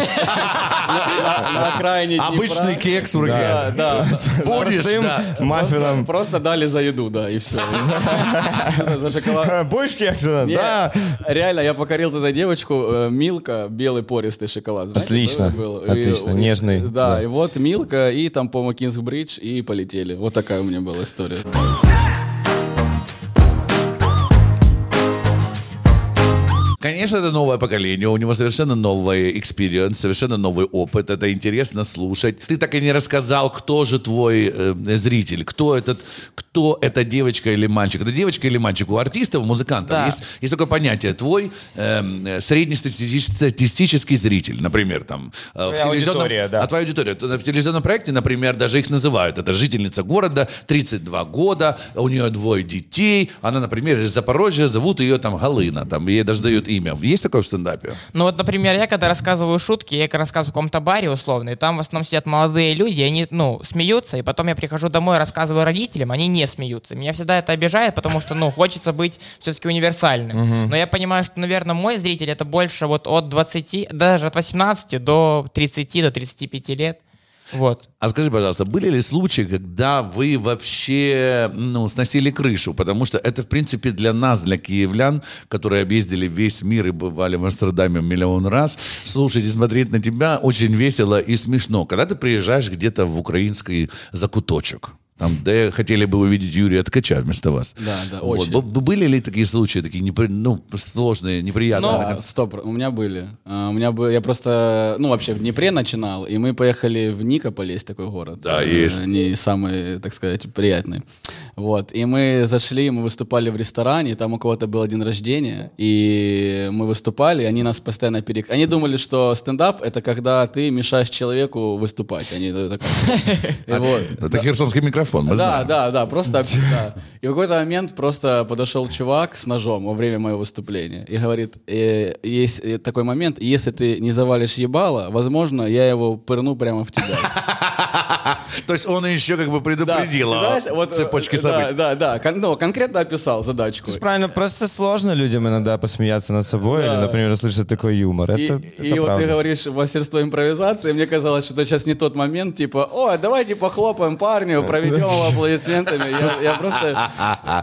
На- окраине. Обычный кекс в руке. Да, да. Будешь, маффином. Просто дали за еду, да, и все. [LAUGHS] За шоколад. Будешь кекса? Да. Реально, я покорил тогда девочку, э, Милка, белый пористый шоколад. Знаете, Отлично, был? отлично, И- нежный, Да, да. и вот Милка, и там, по-моему, Кингсбридж, и полетели. Вот такая у меня была история. Конечно, это новое поколение, у него совершенно новый experience, совершенно новый опыт, это интересно слушать. Ты так и не рассказал, кто же твой э, зритель, кто этот, кто эта девочка или мальчик. Это девочка или мальчик? У артистов, у музыкантов Да. есть, есть такое понятие, твой э, среднестатистический зритель, например, там. э, в телевизионном- да. А твоя аудитория. То В телевизионном проекте, например, даже их называют. Это жительница города, 32 года, у нее двое детей, она, например, из Запорожья, зовут ее там Галына, там ей даже дают имя. Есть такое в стендапе? Ну вот, например, я когда рассказываю шутки, я рассказываю в каком-то баре условно, и там в основном сидят молодые люди, они, ну, смеются, и потом я прихожу домой, рассказываю родителям, они не смеются. Меня всегда это обижает, потому что, ну, хочется быть все-таки универсальным. Но я понимаю, что, наверное, мой зритель это больше вот от 20, даже от 18 до 30, до 35 лет. Вот. А скажи, пожалуйста, были ли случаи, когда вы вообще ну, сносили крышу? Потому что это, в принципе, для нас, для киевлян, которые объездили весь мир и бывали в Амстердаме миллион раз, слушать и смотреть на тебя очень весело и смешно. Когда ты приезжаешь где-то в украинский закуточек, там, где хотели бы увидеть Юрия Ткача вместо вас. Да, да, Вот. очень. Б- Были ли такие случаи, такие непри- ну, сложные, неприятные? А, стоп, у меня были. А, У меня бы, я просто, ну вообще в Днепре начинал, и мы поехали в Никополь, есть такой город. Да, Э, есть. Не самый, так сказать, приятный. Вот, и мы зашли, мы выступали в ресторане, там у кого-то был день рождения, и мы выступали, они нас постоянно перек... Они думали, что стендап — это когда ты мешаешь человеку выступать. Они так- [LAUGHS] вот. Это херсонский микрофон, мы Да, знаем. да, да, просто [LAUGHS] да. И в какой-то момент просто подошел чувак с ножом во время моего выступления и говорит, э, есть э, такой момент, если ты не завалишь ебало, возможно, я его пырну прямо в тебя. [LAUGHS] То есть он еще как бы предупредил о знаешь, вот, э, цепочке да, событий. Да, да, кон- ну, конкретно описал задачку. Правильно, просто сложно людям иногда посмеяться над собой или, например, услышать такой юмор. И, Это, и это вот правда. ты говоришь мастерство импровизации, мне казалось, что это сейчас не тот момент, типа, о, давайте похлопаем парню, [LAUGHS] проведем его аплодисментами. Я, я просто,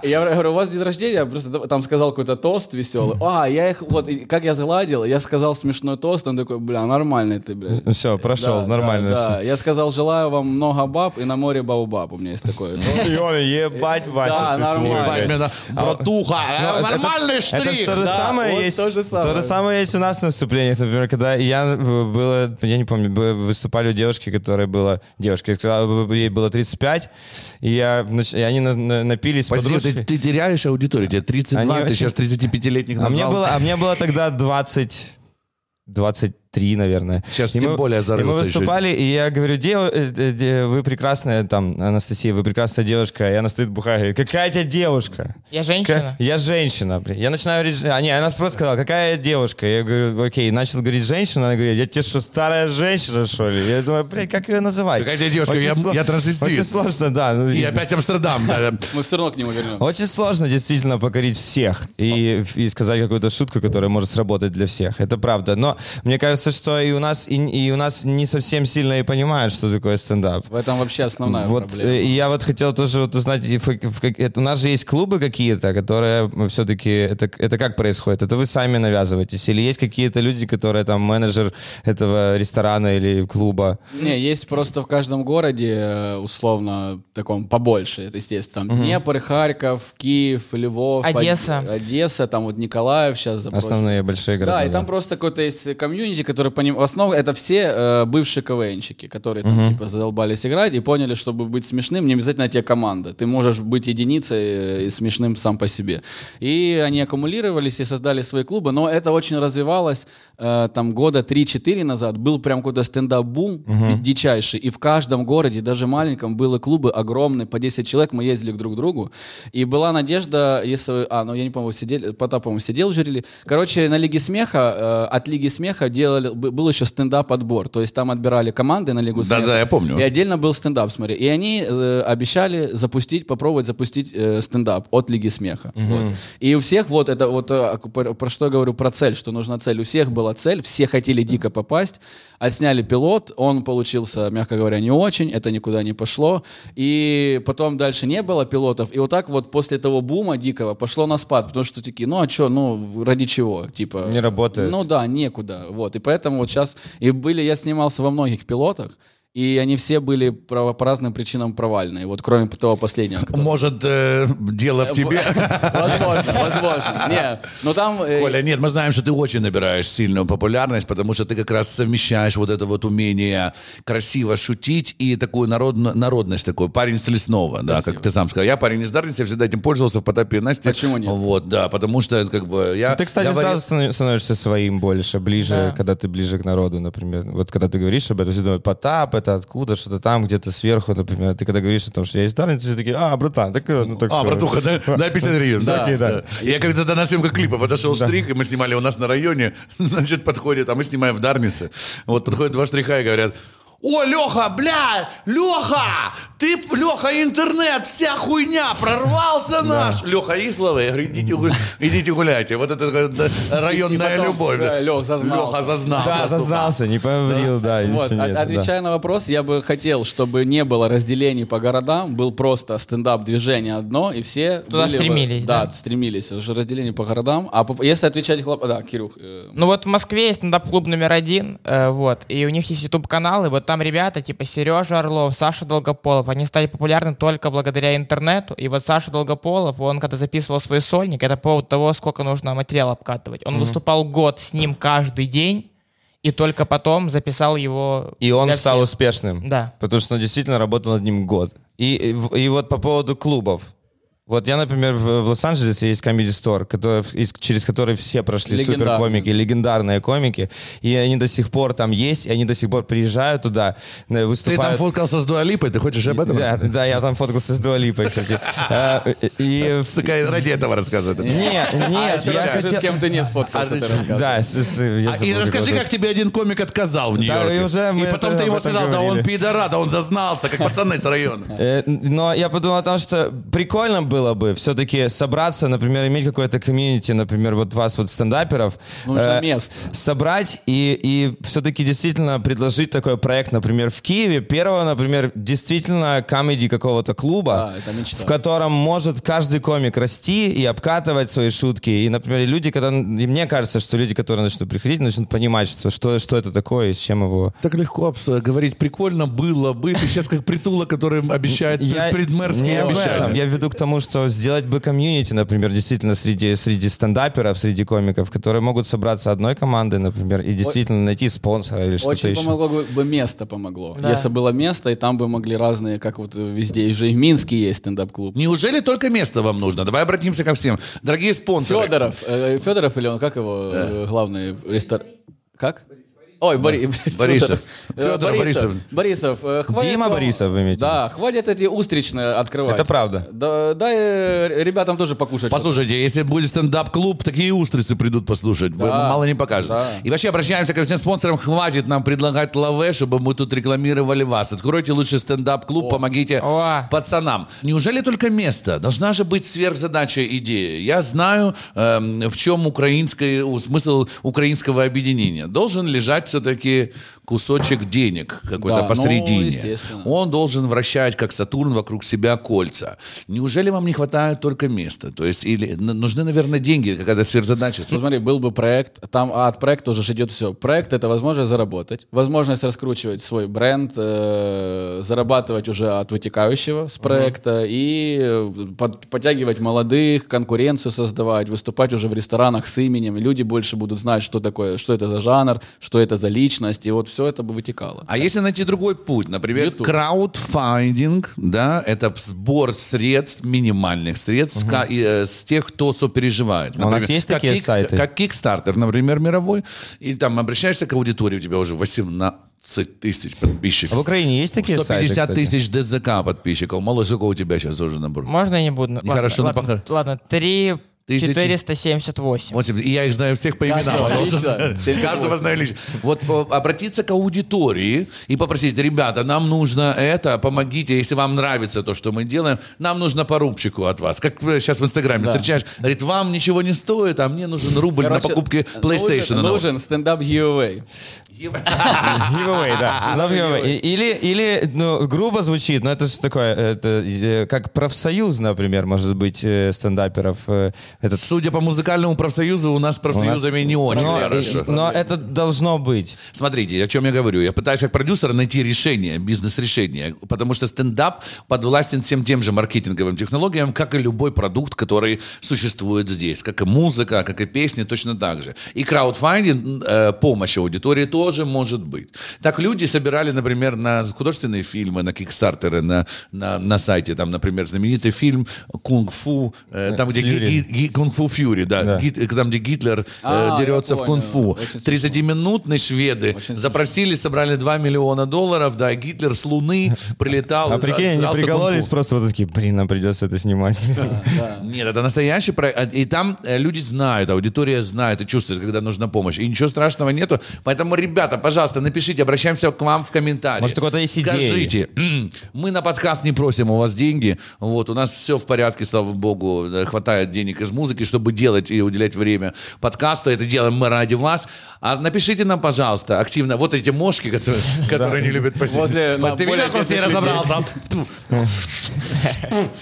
я говорю, у вас день рождения, я просто там сказал какой-то тост веселый. А, я их, вот, как я загладил, я сказал смешной тост, он такой, бля, нормальный ты, бля. Все, прошел, Да, нормально да, да. все. Я сказал, желаю вам много баб и на море баубаб. У меня есть такое. [LAUGHS] И он, ебать, Вася, Да, ты свой. Именно, братуха, Ну, э, это нормальный Это же штрих. то же Да, самое есть. то же самое. Есть у нас на выступлениях, например, когда я э, было, я не помню, выступали у девушки, которая была девушка, я сказал, ей было 35, и я, нач- и они на- на- напились ты, подружкой. ты теряешь аудиторию, тебе 32, Они ты очень- сейчас 35-летних А назвал. мне было, а мне было тогда 20, 23 три, наверное. Сейчас И тем мы- более И мы зарылся еще. выступали, и я говорю, «Дев- э, э, де- вы прекрасная, там, Анастасия, вы прекрасная девушка. И она стоит бухая, говорит, какая у тебя девушка? Я женщина. Ка- Я женщина. блин. Я начинаю говорить... А, не, она просто сказала, какая девушка? Я говорю, окей. Начал говорить женщина. Она говорит, я тебе что, старая женщина, что ли? Я думаю, блядь, как ее называть? Какая тебе девушка? Очень Я- сло- я трансвестит. Очень сложно, да. Ну, И и- опять Амстердам. да. Мы все равно к нему вернемся. Очень сложно действительно покорить всех и, и сказать какую-то шутку, которая может сработать для всех. Это правда. Но мне кажется, что и у нас, и, и у нас не совсем сильно и понимают, что такое стендап. В этом вообще основная Вот, проблема. э, и я вот хотел тоже вот узнать, и в- в как- это- у нас же есть клубы какие-то, которые все-таки, это, это как происходит? Это вы сами навязываетесь? Или есть какие-то люди, которые там менеджер этого ресторана или клуба? Не, есть просто в каждом городе, э, условно, таком побольше, это естественно. Там Днепр, Харьков, Киев, Львов, Одесса. Од- Одесса, там вот Николаев сейчас Запорожье. Основные большие города. Да, и там просто какой-то есть комьюнити, который поним... В основном это все э, бывшие КВНщики, которые там типа задолбались играть и поняли, чтобы быть смешным, не обязательно тебе команда. Ты можешь быть единицей э, и смешным сам по себе. И они аккумулировались и создали свои клубы, но это очень развивалось э, там года 3-4 назад. Был прям какой-то стендап-бум дичайший. И в каждом городе, даже маленьком, были клубы огромные, по 10 человек, мы ездили друг к другу. И была надежда, если... А, ну я не помню, сидели, Потап, по-моему, сидел в жюри. Короче, на Лиге Смеха, э, от Лиги Смеха делали, б- был еще стендап-отбор. То есть там отбирали команды на Лигу Смеха. Да-да, я помню. И отдельно был стендап, смотри. И они э, обещали запустить, попробовать запустить э, стендап от Лиги Смеха. Вот. И у всех вот это вот, э, про, про что я говорю, про цель, что нужна цель. У всех была цель, все хотели дико попасть. Отсняли пилот, он получился, мягко говоря, не очень, это никуда не пошло. И потом дальше не было пилотов. И вот так вот после того бума дикого пошло на спад, потому что такие, ну а что, ну ради чего? Типа, Не работает. Ну да, некуда. Вот. И поэтому вот сейчас... И были, я снимался во многих пилотах, и они все были про- по разным причинам провальные. Вот кроме того последнего. который- Может, э, дело в тебе? [LAUGHS] Возможно, возможно. Не, но там... э, Коля, нет, мы знаем, что ты очень набираешь сильную популярность, потому что ты как раз совмещаешь вот это вот умение красиво шутить и такую народно- народность такой. Парень с лесного, да, как ты сам сказал. Я парень из Дарницы, я всегда этим пользовался в Потапе и Насте. Почему нет? Вот, да, потому что как бы я... Ну, Ты, кстати, говорил- сразу станов- становишься своим больше, ближе, Да. когда ты ближе к народу, например. Вот когда ты говоришь об этом, все думают, Потап, это откуда, что-то там, где-то сверху, например. Ты когда говоришь о том, что я из Дарницы, все такие, а, братан, так, э, ну так А, всё». братуха, дай, дай 50 гривен. Да, [LAUGHS] окей, да. Я когда-то на съемках клипа подошел штрих, и мы снимали у нас на районе, [LAUGHS] значит, подходит, а мы снимаем в Дарнице. Вот подходят два штриха и говорят, о, Леха, бля, Леха, ты, Леха, интернет, вся хуйня, прорвался наш. Леха Ислова, я говорю, идите, идите гуляйте. Вот это да, районная потом, любовь. да, Лёх зазнался. Леха зазнался. Да, зазнался, не поговорил, да, или Вот, нет, да. отвечая на вопрос, я бы хотел, чтобы не было разделений по городам, был просто стендап-движение одно, и все Туда были бы- стремились, да? стремились. Уже разделение по городам. А по- если отвечать... хлоп- Да, Кирюх. э, Ну вот в Москве есть стендап-клуб номер один, э, вот, и у них есть YouTube-канал, и вот там ребята, типа Сережа Орлов, Саша Долгополов, они стали популярны только благодаря интернету, и вот Саша Долгополов, он когда записывал свой сольник, это по поводу того, сколько нужно материала обкатывать. Он выступал год с ним каждый день, и только потом записал его И он стал успешным. Да. Потому что он действительно работал над ним год. И, и, и вот по поводу клубов. Вот я, например, в, в Лос-Анджелесе есть Comedy Store, который, из- через который все прошли суперкомики, легендарные комики, и они до сих пор там есть, и они до сих пор приезжают туда, э, Ты выступают. там фоткался с Дуалипой, ты хочешь об этом да, да, я там фоткался с Дуалипой, кстати. [LAUGHS] Э, И Сука, ради этого рассказывает. нет, нет, я хотел... с кем ты не сфоткался, ты рассказывай. Да, А, и расскажи, как тебе один комик отказал в Нью-Йорке. и уже мы и потом ты ему сказал, да он пидорат, да он зазнался, как пацаны с района. Э, Но я подумал о том, что прикольно было бы все-таки собраться, например, иметь какое-то комьюнити, например, вот вас, вот стендаперов. Нужно э, место. Собрать и, и все-таки действительно предложить такой проект, например, в Киеве. Первого, например, действительно комедий какого-то клуба, Да, это мечта. в котором может каждый комик расти и обкатывать свои шутки. И, например, люди, когда... И мне кажется, что люди, которые начнут приходить, начнут понимать, что, что, что это такое и с чем его... Так легко обс- говорить, прикольно было бы. Ты сейчас как притула, который обещает Я предмерзкие не об этом. обещания. Я веду к тому, что сделать бы комьюнити, например, действительно среди, среди стендаперов, среди комиков, которые могут собраться одной командой, например, и действительно найти спонсора или что-то Очень еще. помогло бы, бы место помогло. Да. Если было место, и там бы могли разные, как вот везде, и же и в Минске есть стендап-клуб. Неужели только место вам нужно? Давай обратимся ко всем. Дорогие спонсоры. Федоров, э, Федоров или он, как его, э, главный рестор... Как? Ой, Бори- [LAUGHS] Борисов. Э, Федор Борисов. Борисов, э, хватит Дима вам- Борисов, вы имеете в Да, хватит эти устричные открывать. Это правда. Да, дай э, ребятам тоже покушать. Послушайте, если будет стендап-клуб, такие устрицы придут послушать. Вы Да. Мало не покажется. Да. И вообще обращаемся ко всем спонсорам. Хватит нам предлагать лаве, чтобы мы тут рекламировали вас. Откройте лучше стендап-клуб, помогите О. пацанам. Неужели только место? Должна же быть сверхзадача идея. Я знаю, эм, в чем украинское, у- смысл украинского объединения. Должен лежать все-таки кусочек денег какой-то Да, ну, посередине. естественно. Он должен вращать, как Сатурн, вокруг себя кольца. Неужели вам не хватает только места? То есть, или нужны, наверное, деньги, какая-то сверхзадача? Посмотри, был бы проект, там а от проекта уже же идет все. Проект это возможность заработать, возможность раскручивать свой бренд, э, зарабатывать уже от вытекающего с проекта и э, под- подтягивать молодых, конкуренцию создавать, выступать уже в ресторанах с именем. Люди больше будут знать, что такое, что это за жанр, что это за личность, и вот все это бы вытекало. А если найти другой путь, например, YouTube. краудфандинг, да, это сбор средств, минимальных средств ка- и, э, с тех, кто сопереживает. А у нас Например, есть как такие кик- сайты? Как Kickstarter, например, мировой, и там обращаешься к аудитории, у тебя уже 18 тысяч А подписчиков. в Украине есть такие сайты, 150 кстати? тысяч ДЗК подписчиков. Мало сколько у тебя сейчас уже набор? Можно я не буду? Ладно, Нехорошо ладно, напоха- ладно, 3 Тысячи. 478. 80. И я их знаю всех по именам. [LAUGHS] Каждого потому что лично? 78. Каждого знаю лично. Вот о, обратиться к аудитории и попросить, ребята, нам нужно это, помогите, если вам нравится то, что мы делаем, нам нужно по рубчику от вас. Как э, сейчас в Инстаграме Да. встречаешь, говорит, вам ничего не стоит, а мне нужен рубль на Короче, покупке PlayStation. Нужен, нового». нужен стендап giveaway. Giveaway, да. [LAUGHS] Love giveaway. Или, или, ну, грубо звучит, но это же такое, это э, как профсоюз, например, может быть, э, стендаперов. Этот Судя по музыкальному профсоюзу, у нас с у нас- профсоюзами не очень но, хорошо. но это должно быть. Смотрите, о чем я говорю. Я пытаюсь как продюсер найти решение, бизнес-решение, потому что стендап подвластен всем тем же маркетинговым технологиям, как и любой продукт, который существует здесь, как и музыка, как и песни, точно так же. И краудфандинг, э, помощь аудитории тоже может быть. Так люди собирали, например, на художественные фильмы, на кикстартеры, на, на, на сайте, там, например, знаменитый фильм «Кунг-фу», э, там, где «Кунг-фу Фьюри», да, Да. Гит- там, где Гитлер э, А, дерется в кунг-фу. Очень смешно. 30-минутные шведы Очень запросили, собрали 2 миллиона долларов, да, Гитлер с Луны прилетал. А прикинь, они прикололись просто вот такие, блин, нам придется это снимать. Нет, это настоящий проект. И там э, люди знают, аудитория знает и чувствует, когда нужна помощь. И ничего страшного нету. Поэтому, ребята, пожалуйста, напишите, обращаемся к вам в комментариях. Может, у кого-то есть идеи? Скажите, «М, мы на подкаст не просим у вас деньги. Вот, у нас все в порядке, слава богу. Э, Хватает денег из музыки, чтобы делать и уделять время подкасту. Это делаем мы ради вас. А напишите нам, пожалуйста, активно. Вот эти мошки, которые, которые не любят посидеть. Возле, Ты видел, как он с ней бедных людей. разобрался?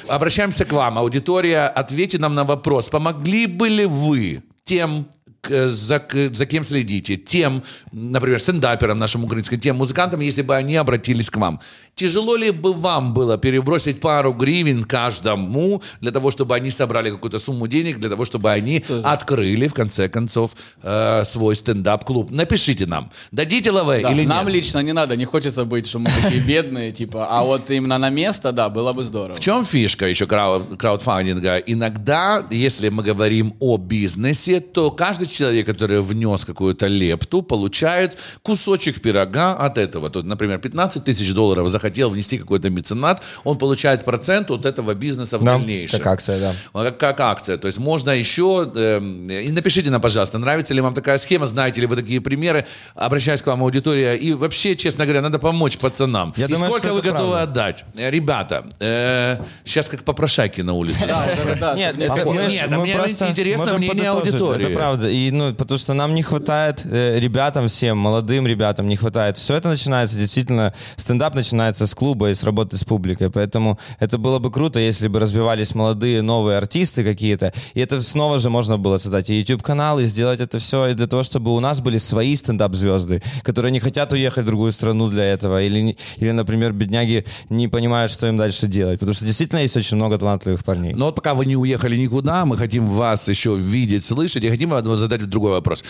Обращаемся к вам, аудитория. Ответьте нам на вопрос. Помогли бы ли вы тем, за, за кем следите, тем, например, стендаперам нашим украинским, тем музыкантам, если бы они обратились к вам. Тяжело ли бы вам было перебросить пару гривен каждому для того, чтобы они собрали какую-то сумму денег, для того, чтобы они открыли, в конце концов, э, свой стендап-клуб? Напишите нам. Дадите лаве Да, или нам нет? лично не надо, не хочется быть, что мы такие [LAUGHS] бедные, типа, а вот именно на место, да, было бы здорово. В чем фишка еще крау- краудфандинга? Иногда, если мы говорим о бизнесе, то каждый человек, который внес какую-то лепту, получает кусочек пирога от этого. Тут, например, 15 тысяч долларов захотел внести какой-то меценат, он получает процент от этого бизнеса в Да, дальнейшем. как акция, да. Как, как акция. То есть можно еще... эм, и напишите нам, пожалуйста, нравится ли вам такая схема, знаете ли вы такие примеры. Обращаюсь к вам, аудитория. И вообще, честно говоря, надо помочь пацанам. Я и думаю, сколько вы готовы правда. отдать? Э, Ребята, э, сейчас как попрошайки на улице. Да, да, да, Нет, а мне просто интересно мнение аудитории. Это правда. И, ну, потому что нам не хватает, э, ребятам всем, молодым ребятам не хватает. Все это начинается действительно, стендап начинается с клуба и с работы с публикой. Поэтому это было бы круто, если бы развивались молодые новые артисты какие-то. И это снова же можно было создать и YouTube-канал, и сделать это все и для того, чтобы у нас были свои стендап-звезды, которые не хотят уехать в другую страну для этого. Или, или, например, бедняги не понимают, что им дальше делать. Потому что действительно есть очень много талантливых парней. Но вот пока вы не уехали никуда, мы хотим вас еще видеть, слышать, и хотим вам задать другой вопрос.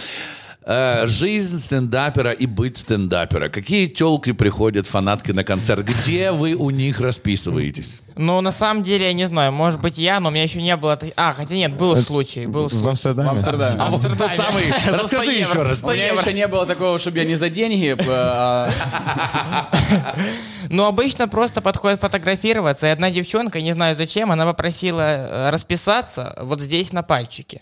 Э, жизнь стендапера и быть стендапера. Какие телки приходят фанатки на концерт? Где вы у них расписываетесь? Ну, на самом деле, я не знаю, может быть, я, но у меня еще не было... А, хотя нет, был случай, был В случай. Амстердаме? Амстердаме. А вот тот самый, расскажи 100 евро, еще раз. У 100 меня еще не было такого, чтобы я не за деньги, а Ну, обычно просто подходит фотографироваться, и одна девчонка, не знаю зачем, она попросила э, расписаться вот здесь на пальчике.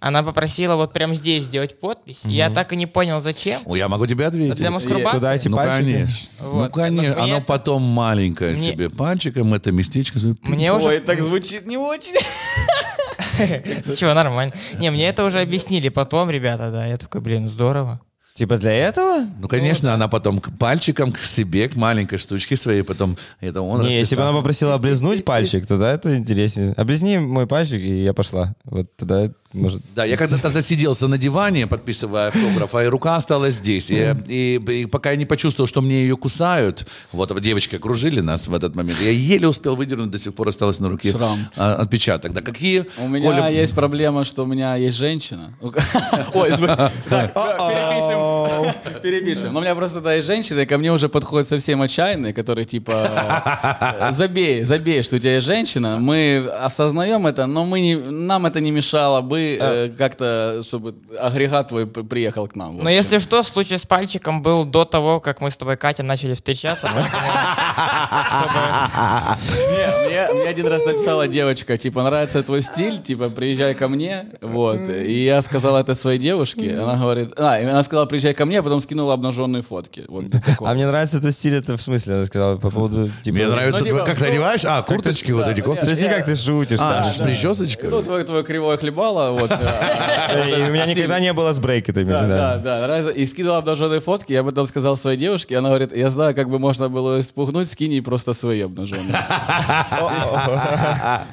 Она попросила вот прям здесь сделать подпись. и Я так и не понял, зачем. О, Я могу тебе ответить. Для мастурбации? Туда эти Ну, пальчики? конечно. Ну, Вот. конечно. Ну, мне Оно это- потом маленькое Мне- себе пальчиком, это местечко. Мне уже... Ой, так звучит не очень. [LAUGHS] Чего, нормально. Не, мне это уже объяснили потом, ребята, да. Я такой, блин, здорово. Типа для этого? Ну, конечно, она потом к пальчиком к себе, к маленькой штучке своей, потом это он Не, если бы расписал. она попросила облизнуть пальчик, тогда это интереснее. Облизни мой пальчик, и я пошла. Вот тогда может... Да, я когда-то засиделся на диване, подписывая автограф, а и рука осталась здесь. И, и- и пока я не почувствовал, что мне ее кусают, вот девочки окружили нас в этот момент, я еле успел выдернуть, до сих пор осталось на руке Шрам. а, отпечаток. Да какие... У меня Коля, есть проблема, что у меня есть женщина. [LAUGHS] Ой, [LAUGHS] [LAUGHS] перепишем. Перепишем. Но у меня просто да, есть женщина, и ко мне уже подходят совсем отчаянные, которые типа забей, забей, что у тебя есть женщина. Мы осознаем это, но мы не, нам это не мешало бы э, как-то, чтобы агрегат твой при- приехал к нам. Но если что, случай с пальчиком был до того, как мы с тобой, Катя, начали встречаться. Не, мне, мне один раз написала девочка, типа, нравится твой стиль, типа, приезжай ко мне, вот. И я сказал это своей девушке, она говорит, а, она сказала, приезжай ко мне, а потом скинула обнаженные фотки. А мне нравится этот стиль, это в смысле, она сказала, по поводу... Типа, Мне нравится, Ну, типа, твой- как ты ну, одеваешь? А, курточки вот эти, кофточки. Подожди, как ты шутишь А, причесочкой? Ну, твое кривое хлебало, вот. а, [LAUGHS] И у меня никогда не было с брейкетами. Да, да, да. И скидывала обнаженные фотки, я потом сказал своей девушке, она говорит, я знаю, как бы можно было испугнуть, скинь ей просто свои обнаженные. [LAUGHS]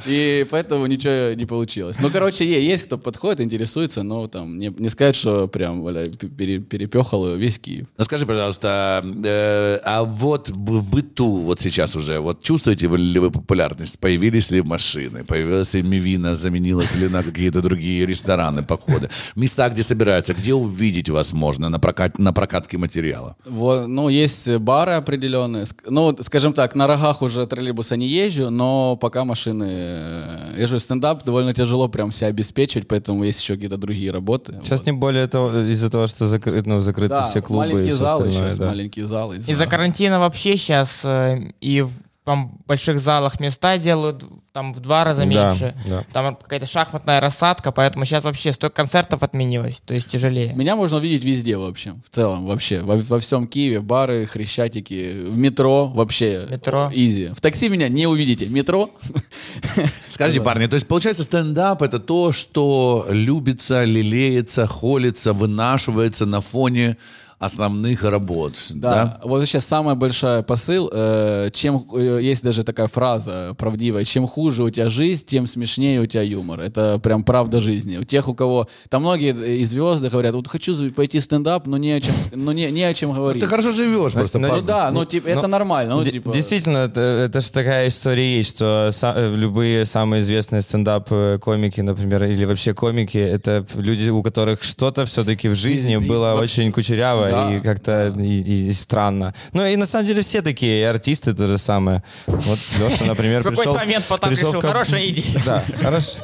И поэтому ничего не получилось. Ну, короче, есть кто подходит, интересуется, но там не, не сказать, что прям, валя, пере- перепехал весь Киев. Ну, скажи, пожалуйста, э, а вот в быту вот сейчас уже, вот чувствуете ли вы популярность? Появились ли машины? Появилась ли Мивина? Заменилась ли на какие-то другие рестораны, походы? Места, где собираются? Где увидеть вас можно на, прокат, на прокатке материала? Вот, ну, есть бары определенные. Ну, скажем так, на рогах уже троллейбуса не езжу, но пока машины... э, Я же стендап довольно тяжело прям себя обеспечивать, поэтому есть еще какие-то другие работы. Сейчас Вот. тем более это из-за того, что закры- ну, закрыты Да, все клубы и все залы остальное. сейчас, да. маленькие залы. Из-за карантина вообще сейчас и в там, больших залах места делают там в два раза Да, меньше. да. Там какая-то шахматная рассадка, поэтому сейчас вообще столько концертов отменилось, то есть тяжелее. Меня можно увидеть везде вообще, в целом вообще. Во, во всем Киеве, бары, хрещатики, в метро вообще. Метро. Изи. В такси меня не увидите. Метро. [LAUGHS] Скажите, парни, то есть получается стендап это то, что любится, лелеется, холится, вынашивается на фоне основных работ, да? Да. Вот сейчас самый большой посыл. э, чем э, есть даже такая фраза правдивая: чем хуже у тебя жизнь, тем смешнее у тебя юмор. Это прям правда жизни. У тех, у кого там многие и звезды говорят, вот хочу пойти в стендап, но не о чем, [LAUGHS] но не, не о чем говорить. Ты хорошо живешь просто, ну, Ну парень. да, ну типа это нормально. Ну, Д- типа, Действительно, это, это же такая история есть, что са- э, любые самые известные стендап-комики, например, или вообще комики, это люди, у которых что-то все-таки в жизни И- было очень кучеряво Да, и как-то и, и странно. Ну и на самом деле все такие, и артисты то же самое. Вот Леша, например, В какой-то пришел... момент Потап пришел решил, хорошая идея. [LAUGHS] Да, хорошо.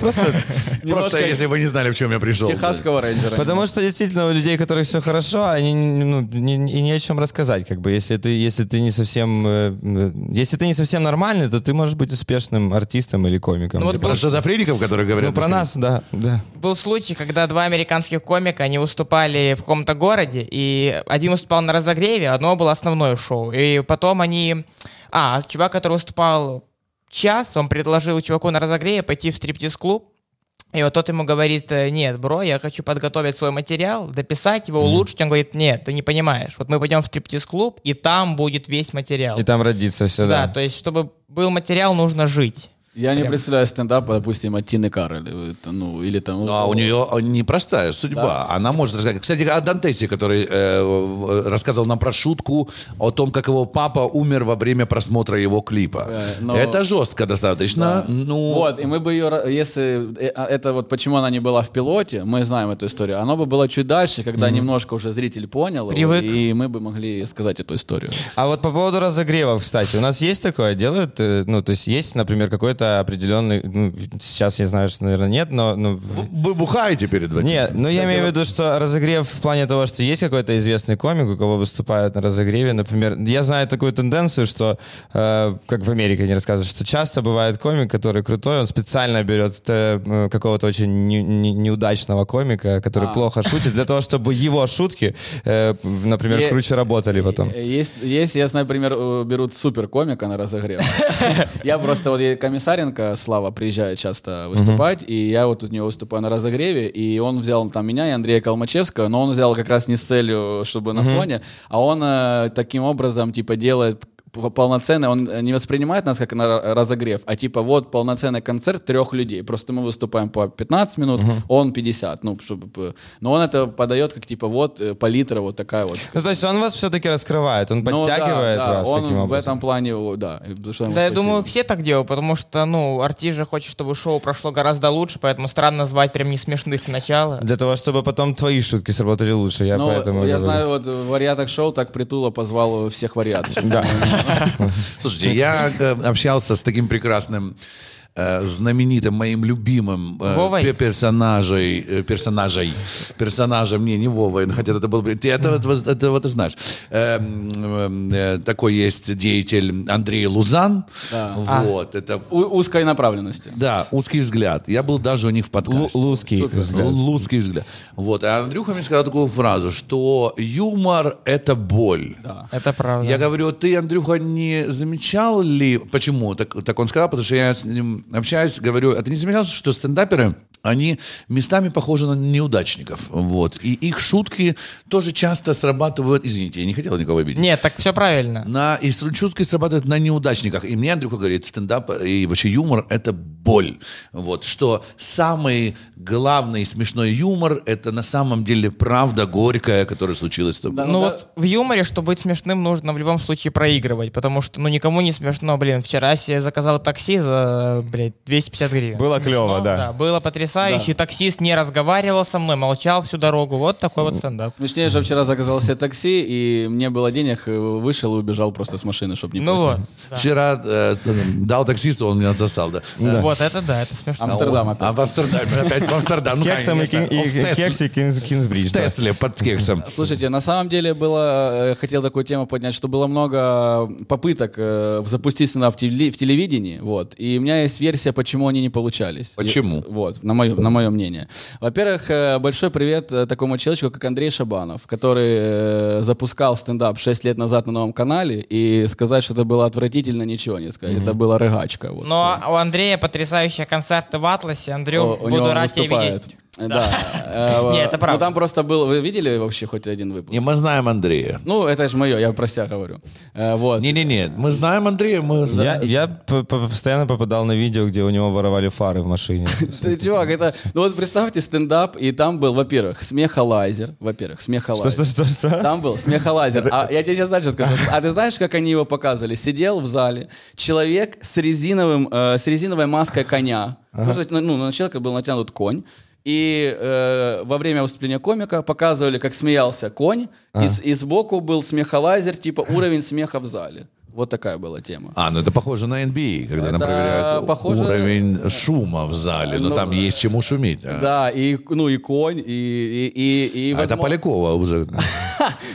Просто Просто если вы не знали, в чем я пришел. техасского рейнджера. Потому что действительно у людей, у которых все хорошо, они не- ну, не, и не о чем рассказать. Как бы, если ты, если ты не совсем, э, э, если ты не совсем нормальный, то ты можешь быть успешным артистом или комиком. Ну вот Про шизофреников, которые говорят. ну, про нас, да, да. Был случай, когда два американских комика, они выступали в каком-то городе, и один выступал на разогреве, одно было основное шоу. И потом они... А, чувак, который выступал час, он предложил чуваку на разогреве пойти в стриптиз-клуб, и вот тот ему говорит, э, нет, бро, я хочу подготовить свой материал, дописать его, улучшить. Он говорит, нет, ты не понимаешь. Вот мы пойдем в стриптиз-клуб, и там будет весь материал. И там родится все, Да, да. то есть, чтобы был материал, нужно жить. Я не представляю стендап, допустим, от Тины Кароль. Это, Ну, или там... Ну, а у нее непростая судьба. Она может рассказать. Кстати, о Дантесе, который э, рассказывал нам про шутку о том, как его папа умер во время просмотра его клипа. Э, но- Это жестко достаточно. Ну, Вот, и мы бы ее, если э, а, это вот почему она не была в пилоте, мы знаем эту историю, оно бы было чуть дальше, когда немножко уже зритель понял, Привык. и мы бы могли сказать эту историю. А вот по поводу разогревов, кстати, у нас есть такое, делают, э, ну, то есть есть, например, какой-то определенный, ну, сейчас я знаю, что, наверное, нет, но, ну, вы бухаете перед этим? Нет, ну я имею в виду, что разогрев в плане того, что есть какой-то известный комик, у кого выступают на разогреве, например. Я знаю такую тенденцию, что, э, как в Америке они рассказывают, что часто бывает комик, который крутой, он специально берет э, какого-то очень не- не- неудачного комика, который А. плохо шутит, для того, чтобы его шутки, э, например, Е- круче работали потом. Есть, есть, я знаю, например, э, берут супер комика на разогрев. [LAUGHS] Я просто, вот я- Комиссаренко, Слава, приезжает часто выступать, и я вот у него выступаю на разогреве, и он взял там меня и Андрея Калмачевского, но он взял как раз не с целью, чтобы на фоне, а он э, таким образом, типа, делает полноценный, он э, не воспринимает нас как на ра- разогрев, а типа вот полноценный концерт трех людей. Просто мы выступаем по 15 минут, он 50, ну, чтобы... Но он это подает как типа вот э, палитра вот такая вот. Ну, то есть он вас все-таки раскрывает, он Ну, да, подтягивает да, вас он таким в образом. этом плане, да. Да, я спасибо. думаю, все так делают, потому что, ну, артист же хочет, чтобы шоу прошло гораздо лучше, поэтому странно звать прям не смешных сначала. Для того, чтобы потом твои шутки сработали лучше, я Ну, поэтому я говорю. знаю, вот в вариатах шоу так Притула позвал всех вариаций. Да. [LAUGHS] Слушайте, я э, общался с таким прекрасным э, знаменитым моим любимым э, Вовой? пе- персонажей, э, персонажей, персонажем, не, не Вовой, хотя это был, ты этого, этого, этого ты знаешь. Эм, э, такой есть деятель Андрей Лузан, Да. вот, это У- узкой направленности. да, узкий взгляд. Я был даже у них в подкасте. Лу- лузкий взгляд. Л- Лузкий взгляд. Вот. А Андрюха мне сказал такую фразу, что юмор — это боль. Это правда. Я говорю, ты, Андрюха, не замечал ли... Почему? Так, так он сказал, потому что я с ним общаюсь, говорю, а ты не замечал, что стендаперы, они местами похожи на неудачников. Вот. И их шутки тоже часто срабатывают... Извините, я не хотел никого обидеть. Нет, так все правильно. На, и шутки срабатывают на неудачниках. И мне Андрюха говорит, стендап и вообще юмор — это боль. Вот, что самый главный смешной юмор — это на самом деле правда горькая, которая случилась с тобой. Ну вот в юморе, чтобы быть смешным, нужно в любом случае проигрывать, потому что, ну, никому не смешно, блин. Вчера я заказал такси за, блядь, 250 гривен. Было Смешно, клево, да. Было потрясающе. Таксист не разговаривал со мной, молчал всю дорогу. Вот такой вот стендап. Смешнее же вчера заказал себе такси, и мне было денег, э, вышел и убежал просто с машины, чтобы не Ну вот. платить. да. Вчера э, дал таксисту, он меня засал, да. Вот это да, это смешно. Амстердам опять. А в Амстердаме, опять в Амстердам. С Ну, кексом и, конечно. кин- и- В Тесле- кекс и Кинс- Кинсбридж. В да. Тесле под кексом. Слушайте, на самом деле было, э, хотел такую тему поднять, что было много попыток э, запустить в телевидении, вот, и у меня есть версия, почему они не получались. Почему? И- вот, на мое, на мое мнение. Во-первых, э, большой привет э, такому человеку, как Андрей Шабанов, который э, запускал стендап 6 лет назад на новом канале, и сказать, что это было отвратительно, ничего не сказать. Это была рыгачка. Вот, Но у Андрея потрясающие концерты в Атласе. Андрю, О, буду рад тебя видеть. Да. [LAUGHS] Э, Не, это Ну правда. там просто был, вы видели вообще хоть один выпуск? Не, мы знаем Андрея. Ну, это же мое, я про себя говорю. Э, Вот. Не-не-не, мы знаем Андрея, мы Я, знаем. я постоянно попадал на видео, где у него воровали фары в машине. [LAUGHS] Ты, чувак, это... Ну вот представьте стендап, и там был, во-первых, смехолайзер. Во-первых, Что, смехолайзер. что, что, что? Там был смехолайзер. А я тебе сейчас дальше скажу. А ты знаешь, как они его показывали? Сидел в зале человек с резиновым, э, с резиновой маской коня. Ну, то есть, ну, ну, на человека был натянут конь. И э, во время выступления комика показывали, как смеялся конь, и, с- и сбоку был смехолайзер, типа уровень смеха в зале. Вот такая была тема. А, ну это похоже на NBA, когда нам Это проверяют похоже- уровень шума в зале. Но Ну, там есть чему шуметь. а. Да, и, ну, и конь, и... и, и, и А это возможно- Полякова уже. [LAUGHS]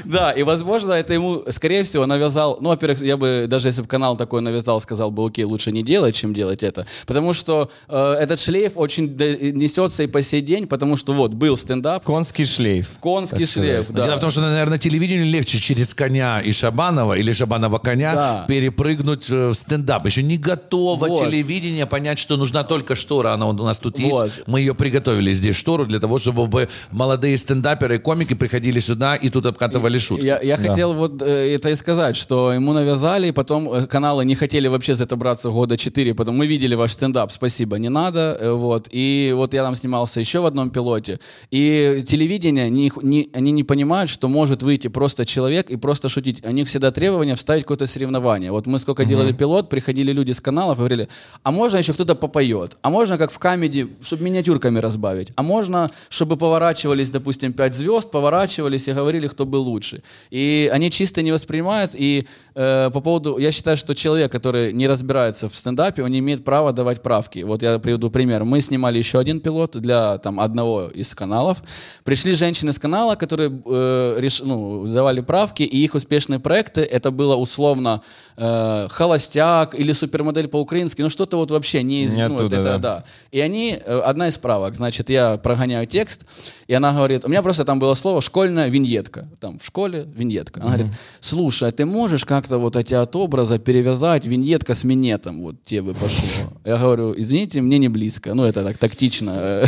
Да, и, возможно, это ему, скорее всего, навязал... Ну, во-первых, я бы, даже если бы канал такой навязал, сказал бы, окей, лучше не делать, чем делать это. Потому что э, этот шлейф очень несется и по сей день, потому что вот, был стендап, Конский шлейф. конский шлейф, да. Дело в том, что, наверное, телевидению легче через коня и Шабанова или Шабанова коня Да. перепрыгнуть э, в стендап. Еще не готово Вот. телевидение понять, что нужна только штора. Она у нас тут Вот. есть. Мы ее приготовили здесь, штору, для того, чтобы бы молодые стендаперы и комики приходили сюда и тут обкатывали шутки. Я, я хотел вот э, это и сказать, что ему навязали, и потом э, каналы не хотели вообще за это браться года 4, потом мы видели ваш стендап, спасибо, не надо, вот, и вот я там снимался еще в одном пилоте, и телевидение, не, не- они не понимают, что может выйти просто человек и просто шутить, у них всегда требования вставить какое-то соревнование, вот мы сколько делали пилот, приходили люди с каналов и говорили, а можно еще кто-то попоет, а можно как в камеди, чтобы миниатюрками разбавить, а можно, чтобы поворачивались, допустим, пять звезд, поворачивались и говорили, кто был лучше. И они чисто не воспринимают. И э, по поводу, я считаю, что человек, который не разбирается в стендапе, он не имеет права давать правки. Вот я приведу пример. Мы снимали еще один пилот для там одного из каналов. Пришли женщины с канала, которые э, реш- ну, давали правки, и их успешные проекты, это было условно э, холостяк или супермодель по-украински, ну что-то вот вообще не из Не ну, оттуда, это, да. да. И они, э, одна из правок, значит, я прогоняю текст, и она говорит, у меня просто там было слово школьная виньетка, там в школе виньетка. Она говорит, слушай, а ты можешь как-то вот эти от образа перевязать виньетка с минетом, вот тебе бы пошло. Я говорю, извините, мне не близко, ну это так тактично. [LAUGHS]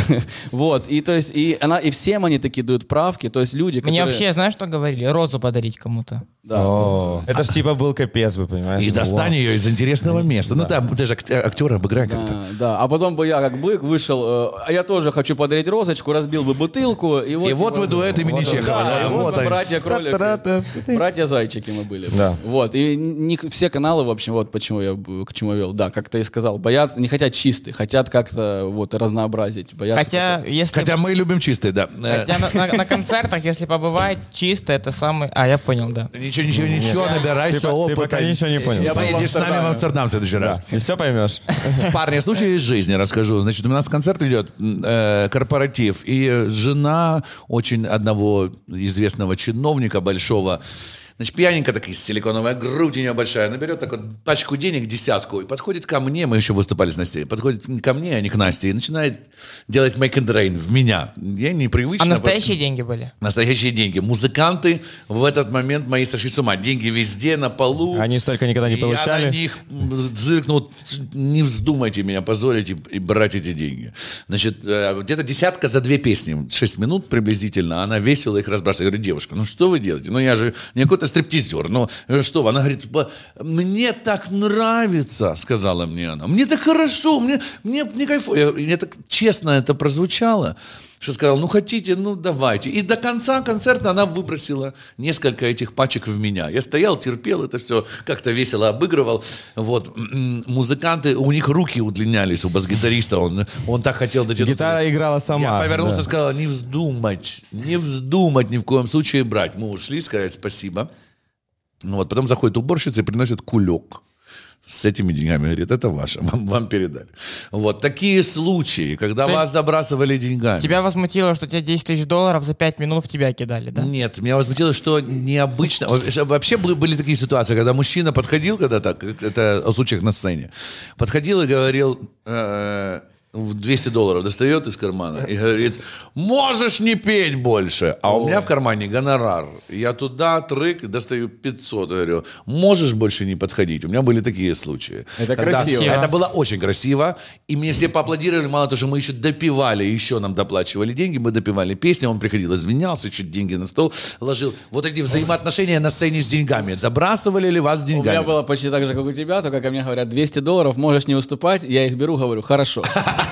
Вот, и то есть, и она, и всем они такие дают правки, то есть люди, Мне которые... вообще, знаешь, что говорили? Розу подарить кому-то. Да. О, это ж типа был капец, вы понимаете? И достань ее из интересного места. Ну да, ты же ак- актера обыграй как-то. Да, а потом бы я как бык вышел, э, а я тоже хочу подарить розочку, разбил бы бутылку, и вот... И вот вы дуэт имени Чехова. да, вот братья кролики, братья зайчики мы были. Да. Вот, и не, все каналы, в общем, вот почему я к чему вел. Да, как ты и сказал, боятся, не хотят чистых, хотят как-то вот разнообразить. Боятся Хотя, если... Хотя мы любим чистый, да. Хотя на, на- на концертах, если побывать чисто, это самый... А, я понял, да. Ничего, ничего, ничего, набирайся опыта. Пока ничего не понял. Я. Поедешь с нами в Амстердам в следующий раз. И все поймешь. [LAUGHS] Парни, случай из жизни расскажу. Значит, у нас концерт идет, э, корпоратив, и жена очень одного известного чиновника большого, Значит, пьяненькая такая, силиконовая грудь у нее большая, она берет так вот пачку денег, десятку, и подходит ко мне, мы еще выступали с Настей, подходит ко мне, а не к Насте, и начинает делать make and rain в меня. Я непривычно. А настоящие деньги были? Настоящие деньги. Музыканты в этот момент мои сошли с ума. Деньги везде, на полу. Они столько никогда не Я на получали. них зыркнул. Не вздумайте меня позорить и, и брать эти деньги. Значит, э, где-то десятка за две песни. Шесть минут приблизительно. Она весело их разбрасывает. Я говорю, девушка, ну что вы делаете? Ну я же не какой-то стриптизер. Ну э, что? Она говорит, «Ба- мне так нравится, сказала мне она. Мне так хорошо, мне, мне, мне кайфово. Я- Мне так честно это прозвучало что сказал, ну хотите, ну давайте. И до конца концерта она выбросила несколько этих пачек в меня. Я стоял, терпел это все, как-то весело обыгрывал. Вот. Музыканты, у них руки удлинялись, у бас-гитариста. Он, он так хотел дотянуться. Гитара играла сама. Я повернулся да. и сказал, не вздумать, не вздумать ни в коем случае брать. Мы ушли, сказали спасибо. Вот, потом заходит уборщица и приносит кулек с этими деньгами. Говорит, это ваше, [LAUGHS] вам, вам передали. Вот такие случаи, когда То вас забрасывали деньгами. Тебя возмутило, что тебе 10 тысяч долларов за 5 минут в тебя кидали, да? Нет, меня возмутило, что необычно. Вообще- были такие ситуации, когда мужчина подходил, когда так, это о случаях на сцене, подходил и говорил, э, 200 долларов достает из кармана и говорит, можешь не петь больше. А у меня в кармане гонорар. Я туда трык, достаю 500, говорю, можешь больше не подходить. У меня были такие случаи. Это Когда- красиво. Это было очень красиво. И мне все поаплодировали. Мало того, что мы еще допивали, еще нам доплачивали деньги. Мы допивали песни. Он приходил, извинялся, чуть деньги на стол ложил. Вот эти взаимоотношения на сцене с деньгами. Забрасывали ли вас с У деньгами? меня было почти так же, как у тебя, только ко мне говорят, 200 долларов, можешь не выступать, я их беру, говорю, хорошо. [LAUGHS]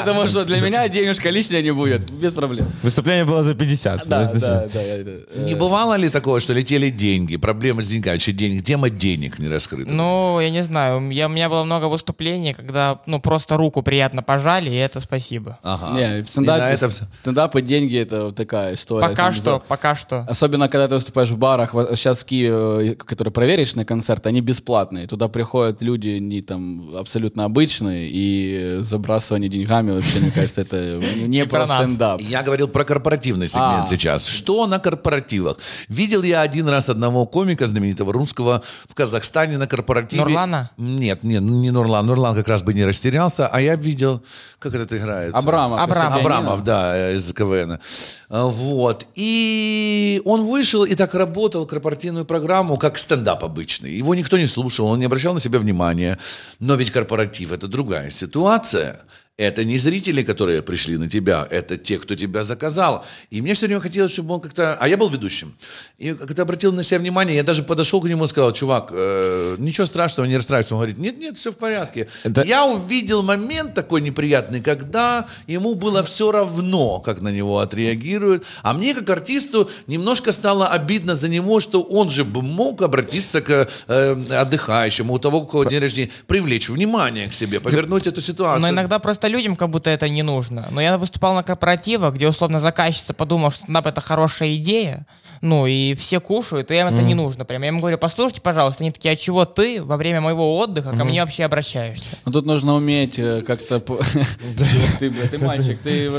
Потому что для меня денежка лишняя не будет, без проблем. Выступление было за 50. Да, да, да. я- э, Не бывало ли такого, что летели деньги, проблемы с деньгами, вообще денег, тема денег не раскрыта? Ну, я не знаю, я, у меня было много выступлений, когда, ну, просто руку приятно пожали, и это спасибо. Ага. Не, в на стендапе, это всё. стендап и деньги это такая история. Пока Там что, за- пока что. Особенно, когда ты выступаешь в барах, сейчас в Киеве, э, которые проверочные концерты, они бесплатные. Туда приходят люди не там абсолютно обычные, и забрасывание деньгами, вообще, мне кажется, это не про стендап. Я говорил про корпоративный сегмент А. сейчас. Что на корпоративах? Видел я один раз одного комика знаменитого русского в Казахстане на корпоративе. Нурлана? Нет, нет, ну не Нурлан. Нурлан как раз бы не растерялся, а я видел, как этот играет. Абрамов. Абрамов. Абрамов, да, э, из КВН. А, Вот. И он вышел и так работал корпоративную программу, как стендап обычный. Его никто не слушал, он не обращал на себя внимания. Но ведь корпоратив – это другая ситуация. Это не зрители, которые пришли на тебя, это те, кто тебя заказал. И мне все время хотелось, чтобы он как-то... А я был ведущим. И когда обратил на себя внимание, я даже подошел к нему и сказал, чувак, э, ничего страшного, не расстраивайся. Он говорит, нет, нет, все в порядке. Это- Я увидел момент такой неприятный, когда ему было все равно, как на него отреагируют. А мне, как артисту, немножко стало обидно за него, что он же бы мог обратиться к э, отдыхающему, у того, у кого день рождения, привлечь внимание к себе, повернуть эту ситуацию. Но иногда просто людям как будто это не нужно. Но я выступал на корпоративах, где условно заказчица подумала, что стендап это хорошая идея, ну и все кушают, и им это не нужно. Прям я им говорю, послушайте, пожалуйста, они такие, а чего ты во время моего отдыха ко мне вообще обращаешься? Ну тут нужно уметь э, как-то... [LAUGHS] Ты, мальчик, ты...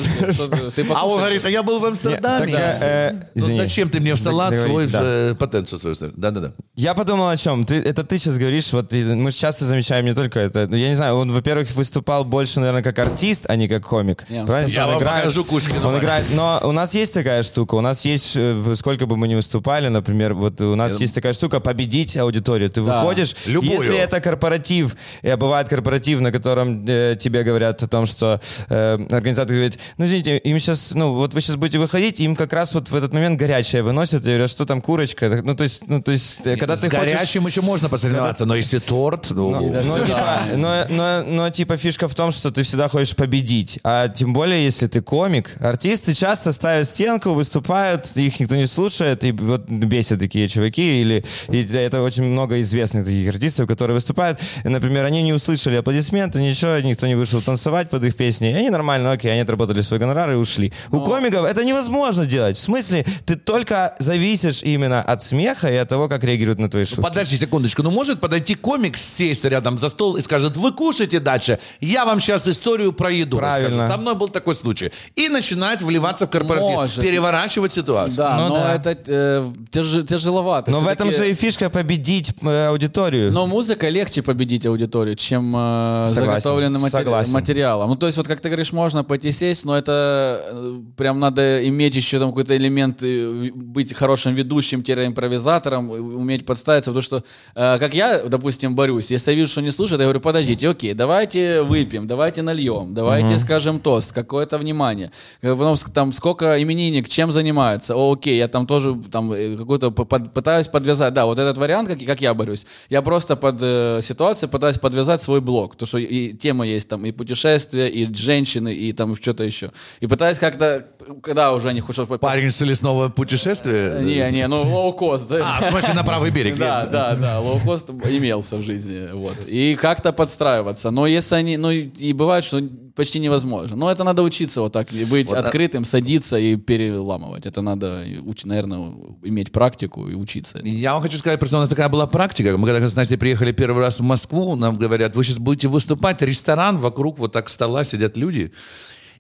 А он говорит, а я был в Амстердаме. Э, Ну зачем ты мне в салат свой да. э, потенцию свою? Да-да-да. Я подумал о чем. Это ты сейчас говоришь, вот мы часто замечаем не только это. Ну, я не знаю, он, во-первых, выступал больше, наверное, как артист, а не как комик. Я вам покажу Кушкина, Он играет, но у нас есть такая штука. У нас есть, сколько бы мы ни выступали, например, вот у нас есть такая штука победить аудиторию. Ты Да. выходишь, Любую. если это корпоратив, и бывает корпоратив, на котором э, тебе говорят о том, что э, организатор говорит, ну извините, им сейчас, ну вот вы сейчас будете выходить, им как раз вот в этот момент горячее выносят, и говорят, что там курочка, ну то есть, ну то есть, э, когда С ты хочешь... горячим еще можно посоревноваться, но если торт, ну, Ну, типа, но, но, но, типа, фишка в том, что ты всегда хочешь победить. А тем более, если ты комик. Артисты часто ставят стенку, выступают, их никто не слушает, и вот бесят такие чуваки. Или, и это очень много известных таких артистов, которые выступают. И, например, они не услышали аплодисменты, ничего, никто не вышел танцевать под их песни. И они нормально, окей, они отработали свой гонорар и ушли. У комиков это невозможно делать. В смысле, ты только зависишь именно от смеха и от того, как реагируют на твои шутки. Подожди секундочку, ну может подойти комик, сесть рядом за стол и скажет, вы кушайте дальше, я вам сейчас историю про еду Правильно. расскажу. Со мной был такой случай. И начинает вливаться в корпоратив, Может. переворачивать ситуацию. Да, Ну но да. это э, тяж- тяжеловато. Но в этом же и фишка победить э, аудиторию. Но музыка легче победить аудиторию, чем э, Согласен, заготовленным матери- согласен. материалом. Ну, то есть, вот как ты говоришь, можно пойти сесть, но это э, прям надо иметь еще там какой-то элемент, э, быть хорошим ведущим, импровизатором, уметь подставиться, потому что, э, как я, допустим, борюсь, если я вижу, что не слушают, я говорю, подождите, окей, давайте выпьем, давайте нальем, давайте скажем тост, какое-то внимание. Э, Потом там сколько именинник, чем занимается, о, окей, я там тоже там э, какой-то п- под- пытаюсь подвязать, да, вот этот вариант, как, как я борюсь, я просто под э, ситуацией пытаюсь подвязать свой блог, потому что и тема есть там и путешествия, и женщины, и там что-то еще. И пытаюсь как-то, когда уже они хоть Парень с лесного путешествия? Не, не, ну лоукост. А, в смысле, на правый берег. Да, да, да, лоукост имелся в жизни, вот. И как-то подстраиваться. Но если они, ну и бывает, что почти невозможно. Но это надо учиться вот так, быть Вот, а- открытым, садиться и переламывать. Это надо, наверное, иметь практику и учиться. Я вам хочу сказать, просто у нас такая была практика. Мы когда с Настей приехали первый раз в Москву, нам говорят, вы сейчас будете выступать, ресторан, вокруг вот так стола сидят люди.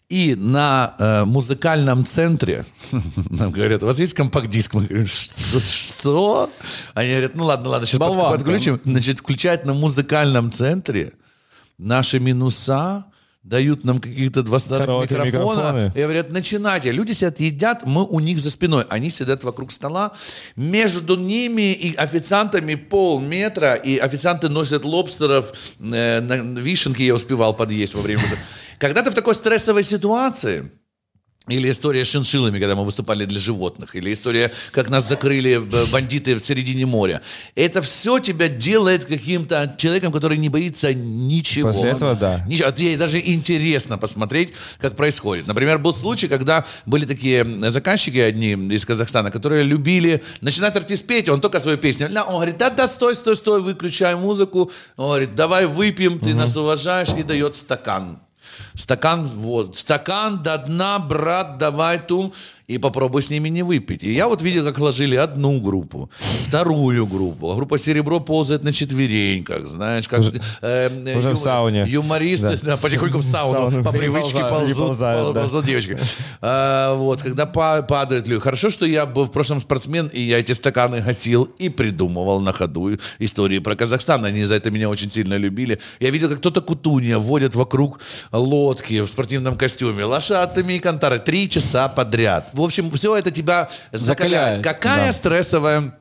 И на э, музыкальном центре [LAUGHS] нам говорят, у вас есть компакт-диск? Мы говорим, что? что? Они говорят, ну ладно, ладно, сейчас Болванка. подключим. Значит, включать на музыкальном центре наши минуса, дают нам каких-то два старых Караоке микрофона. микрофоны. И говорят, начинайте. Люди сидят, едят, мы у них за спиной. Они сидят вокруг стола. Между ними и официантами полметра. И официанты носят лобстеров. э, на вишенки я успевал подъесть во время... Когда ты в такой стрессовой ситуации, или история с шиншиллами, когда мы выступали для животных. Или история, как нас закрыли э, бандиты в середине моря. Это все тебя делает каким-то человеком, который не боится ничего. После этого да. Ничего. А тебе даже интересно посмотреть, как происходит. Например, был случай, когда были такие заказчики одни из Казахстана, которые любили... Начинает артист петь, он только свою песню. Он говорит, да-да, стой, стой, стой, выключай музыку. Он говорит, давай выпьем, ты нас уважаешь, и дает стакан. Стакан, вот, стакан до дна, брат, давай ту, и попробуй с ними не выпить. И я вот видел, как ложили одну группу, вторую группу, а группа «Серебро» ползает на четвереньках, знаешь, как... э, уже в сауне. Юмористы, да, потихоньку в сауну, сауну по привычке ползут, переползают, пол- да. ползут девочки. А, вот, когда па- падают люди. Хорошо, что я был в прошлом спортсмен, и я эти стаканы гасил и придумывал на ходу истории про Казахстан. Они за это меня очень сильно любили. Я видел, как кто-то кутунья водит вокруг лодки в спортивном костюме. Лошадами и кантары. Три часа подряд. В общем, все это тебя закаляет. Закаляет, Какая да. стрессовая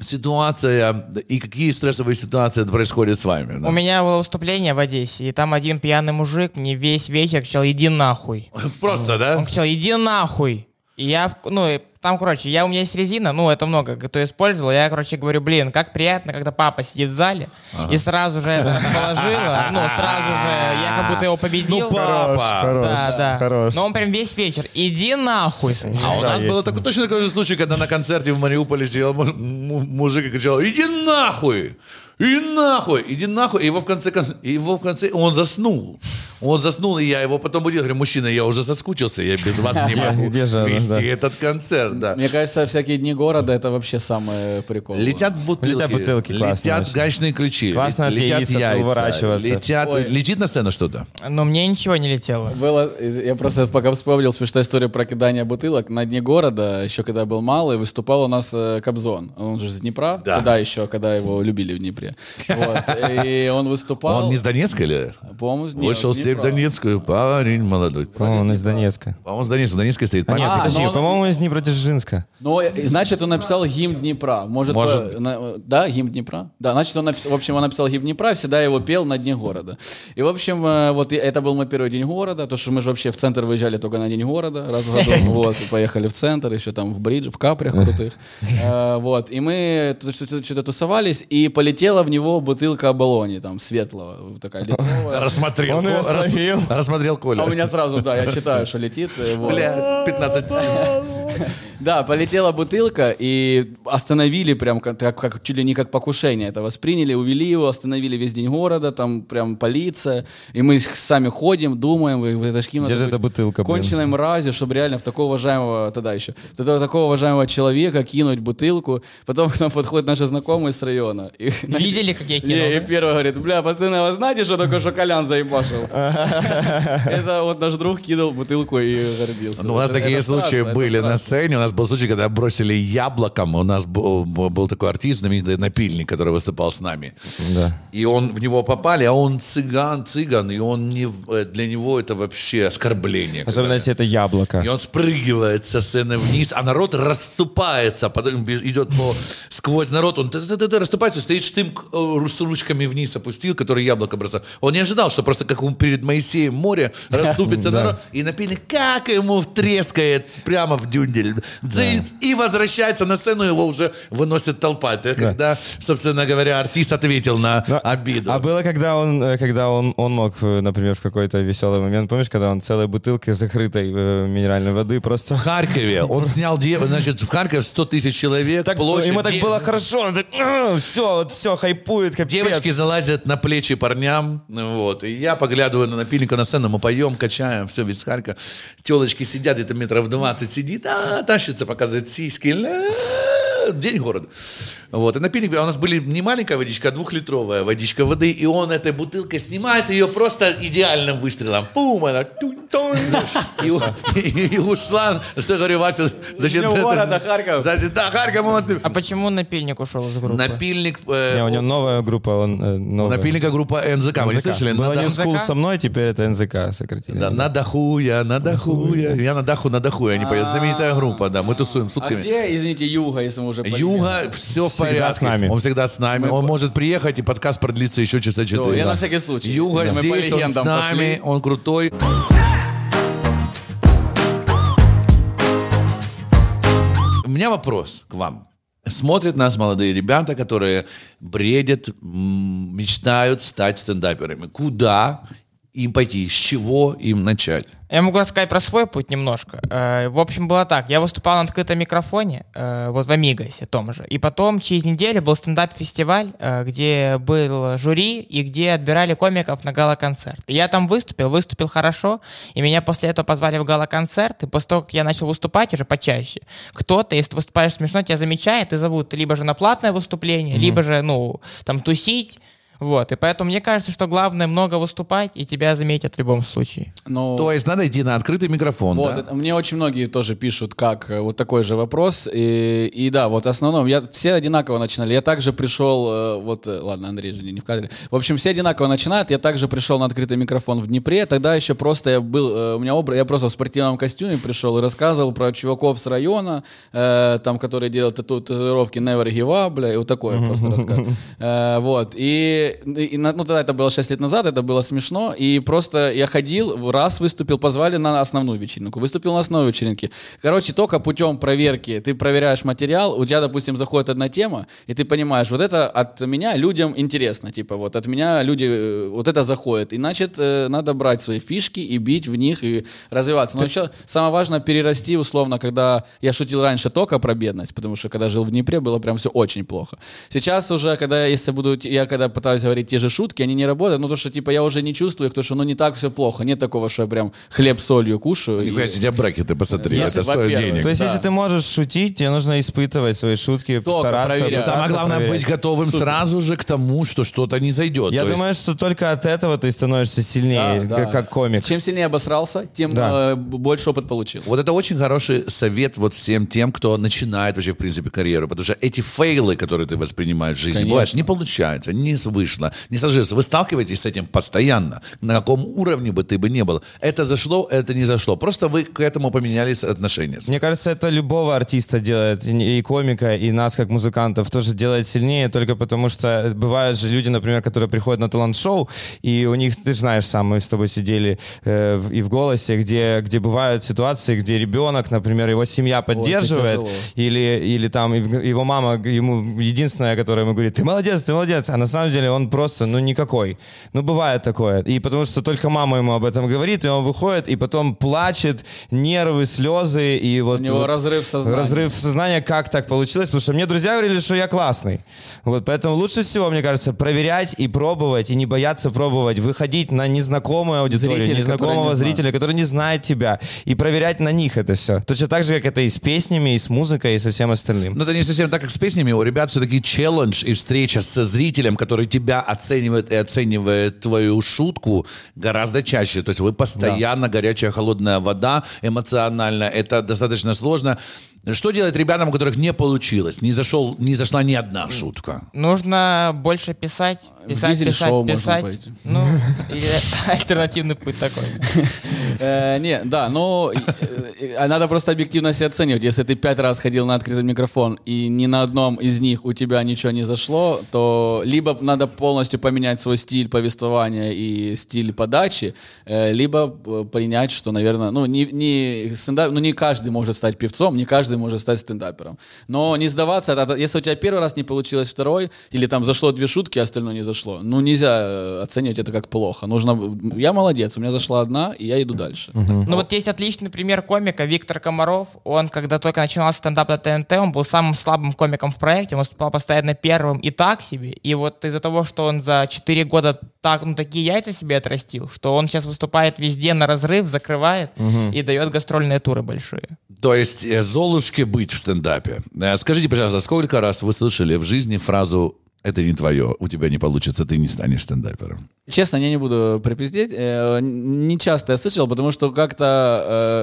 ситуация и какие стрессовые ситуации происходят с вами? да? У меня было выступление в Одессе, и там один пьяный мужик мне весь вечер кричал «иди нахуй». [LAUGHS] Просто, да? Он кричал «иди нахуй». И я, в- ну, и там, короче, я, у меня есть резина, ну, это много кто использовал. Я, короче, говорю, блин, как приятно, когда папа сидит в зале и сразу же это расположила, ну, сразу же, я как будто его победил. папа. Хорош, Да, да. хорош. Но он прям весь вечер, иди нахуй. А у Да, нас был такой, точно такой же случай, когда на концерте в Мариуполе сидел му- му- мужик и кричал, иди нахуй! И нахуй, иди нахуй. И его в конце, кон- и его в конце, он заснул. Он заснул, и я его потом будил. Говорю, мужчина, я уже соскучился, я без вас не могу где же она, вести да. этот концерт. Да. Мне кажется, всякие дни города это вообще самый прикол. Летят бутылки, Летят бутылки, классно летят очень. гаечные ключи, Классно летят яйца, уворачиваться. летят, Ой. летит на сцену что-то. Но мне ничего не летело. Было, я просто пока вспомнил смешная история про кидание бутылок. На дне города, еще когда я был малый, выступал у нас э, Кобзон. Он же с Днепра, Да. тогда еще, когда его любили в Днепре. Вот. И он выступал... Он не с Донецка или? По-моему, с- нет, Вышел степь. Донецкую, парень молодой. По-моему, он из Донецка. По-моему, с Донецка. В Донецке стоит. А, нет, Понятно. подожди, по-моему, из Днепродзержинска. Ну, э, значит, он написал гимн Днепра. Может, Может. да, гимн Днепра? Да, значит, он написал, в общем, он написал гимн Днепра, всегда его пел на дне города. И, в общем, э, вот это был мой первый день города, то, что мы же вообще в центр выезжали только на день города раз в году. Вот, поехали в центр, еще там в бридж, в капрях крутых. Э, Вот, и мы что-то тусовались, и полетела в него бутылка оболони, там, светлого, такая литровая. Рассмотрел. Он словил. Рассмотрел Коля. А у меня сразу, да, я читаю, что летит. Бля, 15 [LAUGHS] Да, полетела бутылка, и остановили прям как, как- чуть ли не как покушение это восприняли, увели его, остановили весь день города, там прям полиция, и мы сами ходим, думаем, это ж кем Где же эта бутылка, блин? Конченой мразью, чтобы реально в такого уважаемого, тогда еще, в такого, такого уважаемого человека кинуть бутылку, потом к нам подходят наши знакомые с района. И, [LAUGHS] Видели, как я кинул? Не, и да? первый говорит, бля, пацаны, а вы знаете, что такое шоколян заебашил? [LAUGHS] Это вот наш друг кинул бутылку и гордился. Ну, у нас такие случаи были на. Сцене. У нас был случай, когда бросили яблоком. У нас был, был такой артист, знаменитый напильник, который выступал с нами. Да. И он в него попали, а он цыган, цыган, и он не, э, для него это вообще оскорбление. Особенно, если это яблоко. И он спрыгивает со сцены вниз, а народ расступается, потом беж- идет по, сквозь народ, он расступается, стоит штымк э, с ручками вниз опустил, который яблоко бросал. Он не ожидал, что просто как он перед Моисеем море расступится [LAUGHS] народ, и напильник как ему трескает прямо в дюндель. Дзынь, И возвращается на сцену, его уже выносит толпа. Это когда, собственно говоря, артист ответил на Но- обиду. А было, когда он, э, когда он, он мог, э, например, в какой-то веселый момент, помнишь, когда он целой бутылкой закрытой э, минеральной воды просто... В Харькове он снял, значит, в Харькове 100 тысяч человек, Так, площадь, ему так было хорошо, он так, все, вот все, хайпует, капец. Девочки залазят на плечи парням, вот, и я поглядываю на напильника на сцену, мы поем, качаем, все, весь Харьков. Телочки сидят, где-то метров 20 сидит, а, тащится, показывает сиськи, день города. Вот, и напильник, у нас были не маленькая водичка, а двухлитровая водичка воды, и он этой бутылкой снимает ее просто идеальным выстрелом. Пум, она и, и- и ушла. Что я говорю, Вася, зачем ты это- Харьков. Значит, Да, Харьков, мы вас любим. А почему напильник ушел из группы? Напильник... э, Не, у него новая группа, он э, у новая. напильника группа НЗК. Вы не НЗК. слышали? Было School НЗК? со мной, теперь это НЗК сократили. Да, на дахуя, на дахуя. Я на даху, на дахуя. Они поют. Знаменитая группа, да. Мы тусуем А сутками. где, извините, Юга, если мы уже Юга, все в Всегда с нами. Он всегда с нами. Он может приехать, и подкаст продлится еще часа четыре. я на всякий случай. Юга здесь, он с нами, он крутой. У меня вопрос к вам. Смотрят нас молодые ребята, которые бредят, мечтают стать стендаперами. Куда им пойти? С чего им начать? Я могу рассказать про свой путь немножко. Э, В общем, было так. Я выступал на открытом микрофоне, э, вот в Амигасе том же. И потом через неделю был стендап-фестиваль, э, где был жюри и где отбирали комиков на гала-концерт. И я там выступил, выступил хорошо, и меня после этого позвали в гала-концерт. И после того, как я начал выступать уже почаще, кто-то, если ты выступаешь смешно, тебя замечает и зовут либо же на платное выступление, либо же, ну, там, тусить, Вот, и поэтому мне кажется, что главное много выступать, и тебя заметят в любом случае. Ну, То есть надо идти на открытый микрофон, Вот, да? это- мне очень многие тоже пишут, как э, вот такой же вопрос. И, и да, вот в основном, я, все одинаково начинали. Я также пришел, э, вот, э, ладно, Андрей же не в кадре. В общем, все одинаково начинают. Я также пришел на открытый микрофон в Днепре. Тогда еще просто я был, у меня образ, я просто в спортивном костюме пришел и рассказывал про чуваков с района, э, там, которые делают тату- татуировки Never Give Up, бля, и вот такое просто рассказывал. [LAUGHS] Э, Вот, и, и на- ну, тогда это было 6 лет назад, это было смешно, и просто я ходил, раз выступил, позвали на основную вечеринку, выступил на основной вечеринке. Короче, только путем проверки, ты проверяешь материал, у тебя, допустим, заходит одна тема, и ты понимаешь, вот это от меня людям интересно, типа вот от меня люди, э, вот это заходит, и значит, э, надо брать свои фишки и бить в них и развиваться. Но еще самое важное перерасти, условно, когда я шутил раньше только про бедность, потому что когда жил в Днепре, было прям все очень плохо. Сейчас уже, когда если буду, я когда пытаюсь говорить те же шутки, они не работают, ну то, что типа я уже не чувствую их, то, что ну не так все плохо, нет такого, что я прям хлеб с солью кушаю. и- Нихуя себе, у тебя брекеты, посмотри, Если, это стоит денег. То есть, Да. если ты можешь шутить, тебе нужно испытывать свои шутки, Только стараться. проверять. Самое главное проверять. быть готовым сразу же к тому, что что-то не зайдет. Я То есть- думаю, что только от этого ты становишься сильнее, Да, да. как, как комик. Чем сильнее обосрался, тем Да. э, больше опыт получил. Вот это очень хороший совет вот всем тем, кто начинает вообще, в принципе, карьеру. Потому что эти фейлы, которые ты воспринимаешь в жизни, Конечно. бываешь, не получается, не вышло, не сложилось. Вы сталкиваетесь с этим постоянно. На каком уровне бы ты бы не был. Это зашло, это не зашло. Просто вы к этому поменялись отношения. Мне кажется, это любого артиста делает, и комика, и нас, как музыкантов, тоже делает сильнее, только потому что бывают же люди, например, которые приходят на талант-шоу, и у них, ты знаешь сам, мы с тобой сидели э, в- и в «Голосе», где, где бывают ситуации, где ребенок, например, его семья поддерживает, тяжело. или, или там его мама ему единственная, которая ему говорит, ты молодец, ты молодец, а на самом деле он просто, ну, никакой. Ну, бывает такое. И потому что только мама ему об этом говорит, и он выходит, и потом плачет, нервы, слезы, и вот... У него вот разрыв сознания. Разрыв сознания, как так получилось, потому что мне друзья говорили, что я классный. Вот, поэтому лучше всего, мне кажется, проверять и пробовать, и не бояться пробовать, выходить на незнакомую аудиторию, Зрителя, незнакомого не знает. зрителя, который не знает тебя, и проверять на них это все. Точно так же, как это и с песнями, и с музыкой, и со всем остальным. Но это не совсем так, как с песнями. У ребят все-таки челлендж и встреча со зрителем, который тебя оценивает и оценивает твою шутку гораздо чаще. То есть вы постоянно горячая, холодная вода эмоционально. Это достаточно сложно. Что делать ребятам, у которых не получилось? Не, зашел, не зашла ни одна шутка. Нужно больше писать, писать, писать, дизель-шоу можно писать. пойти. Ну, [LAUGHS] альтернативный путь такой. Э, Не, да, но э, надо просто объективно себя оценивать. Если ты пять раз ходил на открытый микрофон, и ни на одном из них у тебя ничего не зашло, то либо надо полностью поменять свой стиль повествования и стиль подачи, э, либо принять, что, наверное, ну, не, не, стендап, ну, не каждый может стать певцом, не каждый может стать стендапером. Но не сдаваться, если у тебя первый раз не получилось второй, или там зашло две шутки, а остальное не зашло, ну, нельзя э, оценивать это как плохо. Нужно, я молодец, у меня зашла одна, и я иду дальше. Ну вот есть отличный пример комика Виктор Комаров. Он, когда только начинал стендап на ТНТ, он был самым слабым комиком в проекте, он выступал постоянно первым и так себе. И вот из-за того, что он за 4 года так, ну, такие яйца себе отрастил, что он сейчас выступает везде на разрыв, закрывает и дает гастрольные туры большие. То есть э, Золушке быть в стендапе. Э, Скажите, пожалуйста, сколько раз вы слышали в жизни фразу «это не твое, у тебя не получится, ты не станешь стендапером»? Честно, я не буду припиздеть. Э, Не часто я слышал, потому что как-то,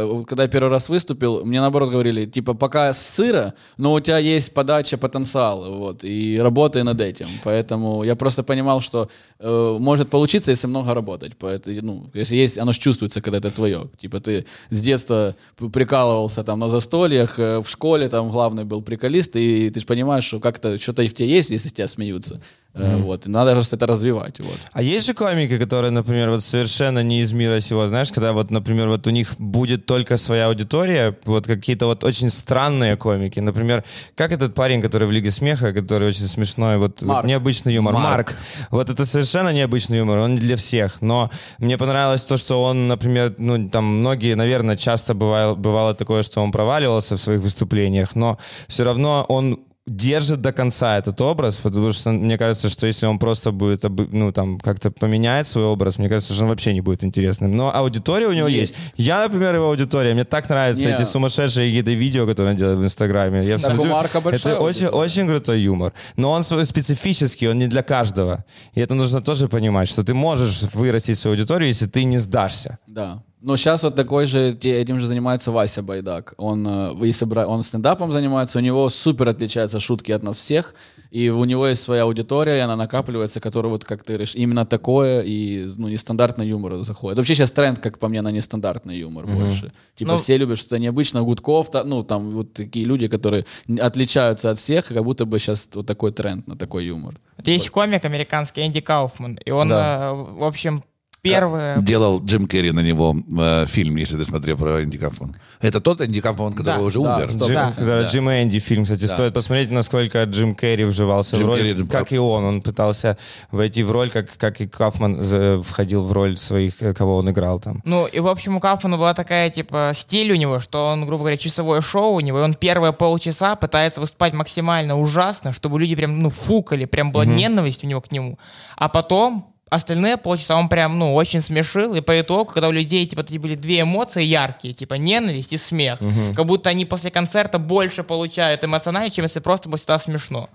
э, когда я первый раз выступил, мне наоборот говорили, типа, пока сыро, но у тебя есть подача, потенциал, вот, и работай над этим. Поэтому я просто понимал, что э, может получиться, если много работать. Поэтому, ну, если есть, оно ж чувствуется, когда это твое. Типа ты с детства прикалывался там на застольях, в школе там главный был приколист, и ты же понимаешь, что как-то что-то в тебе есть, если тебя смеются. Э, Вот, и надо просто это развивать, вот. А есть же комики, которые, например, вот совершенно не из мира сего, знаешь, когда вот, например, вот у них будет только своя аудитория, вот какие-то вот очень странные комики, например, как этот парень, который в Лиге Смеха, который очень смешной, вот, вот необычный юмор, Марк. Марк. Вот это совершенно необычный юмор, он не для всех, но мне понравилось то, что он, например, ну, там многие, наверное, часто бывало, бывало такое, что он проваливался в своих выступлениях, но все равно он держит до конца этот образ, потому что мне кажется, что если он просто будет, ну, там, как-то поменяет свой образ, мне кажется, что он вообще не будет интересным. Но аудитория у него есть. Я, например, его аудитория. Мне так нравятся Не. эти сумасшедшие какие-то видео, которые он делает в Инстаграме. Я Так смотрю, это очень, очень крутой юмор. Но он свой специфический, он не для каждого. И это нужно тоже понимать, что ты можешь вырастить свою аудиторию, если ты не сдашься. Да. Но сейчас вот такой же, этим же занимается Вася Байдак. Он, э, если бра- он стендапом занимается, у него супер отличаются шутки от нас всех, и у него есть своя аудитория, и она накапливается, которая, вот как ты говоришь, именно такое, и ну, нестандартный юмор заходит. Вообще сейчас тренд, как по мне, на нестандартный юмор больше. Типа Ну- все любят что-то необычное, Гудков, та- ну там вот такие люди, которые отличаются от всех, и как будто бы сейчас вот такой тренд на такой юмор. Вот есть комик американский Энди Кауфман, и он, Да. э, в общем, первый... Делал Джим Керри на него э, фильм, если ты смотрел про Энди Кафман. Это тот Энди Кафман, который Да, уже да, умер. Джим, Да. когда Да. Джим и Энди фильм, кстати, стоит посмотреть, насколько Джим Керри вживался Джим в роль, Керри, как и он. Он пытался войти в роль, как, как и Кафман э, входил в роль своих, э, кого он играл там. Ну, и, в общем, у Кауфмана была такая, типа, стиль у него, что он, грубо говоря, часовое шоу у него, и он первые полчаса пытается выступать максимально ужасно, чтобы люди прям, ну, фукали, прям была ненависть у него к нему. А потом остальные полчаса он прям, ну, очень смешил, и по итогу, когда у людей, типа, такие были две эмоции яркие, типа, ненависть и смех, как будто они после концерта больше получают эмоционально, чем если просто было всегда смешно.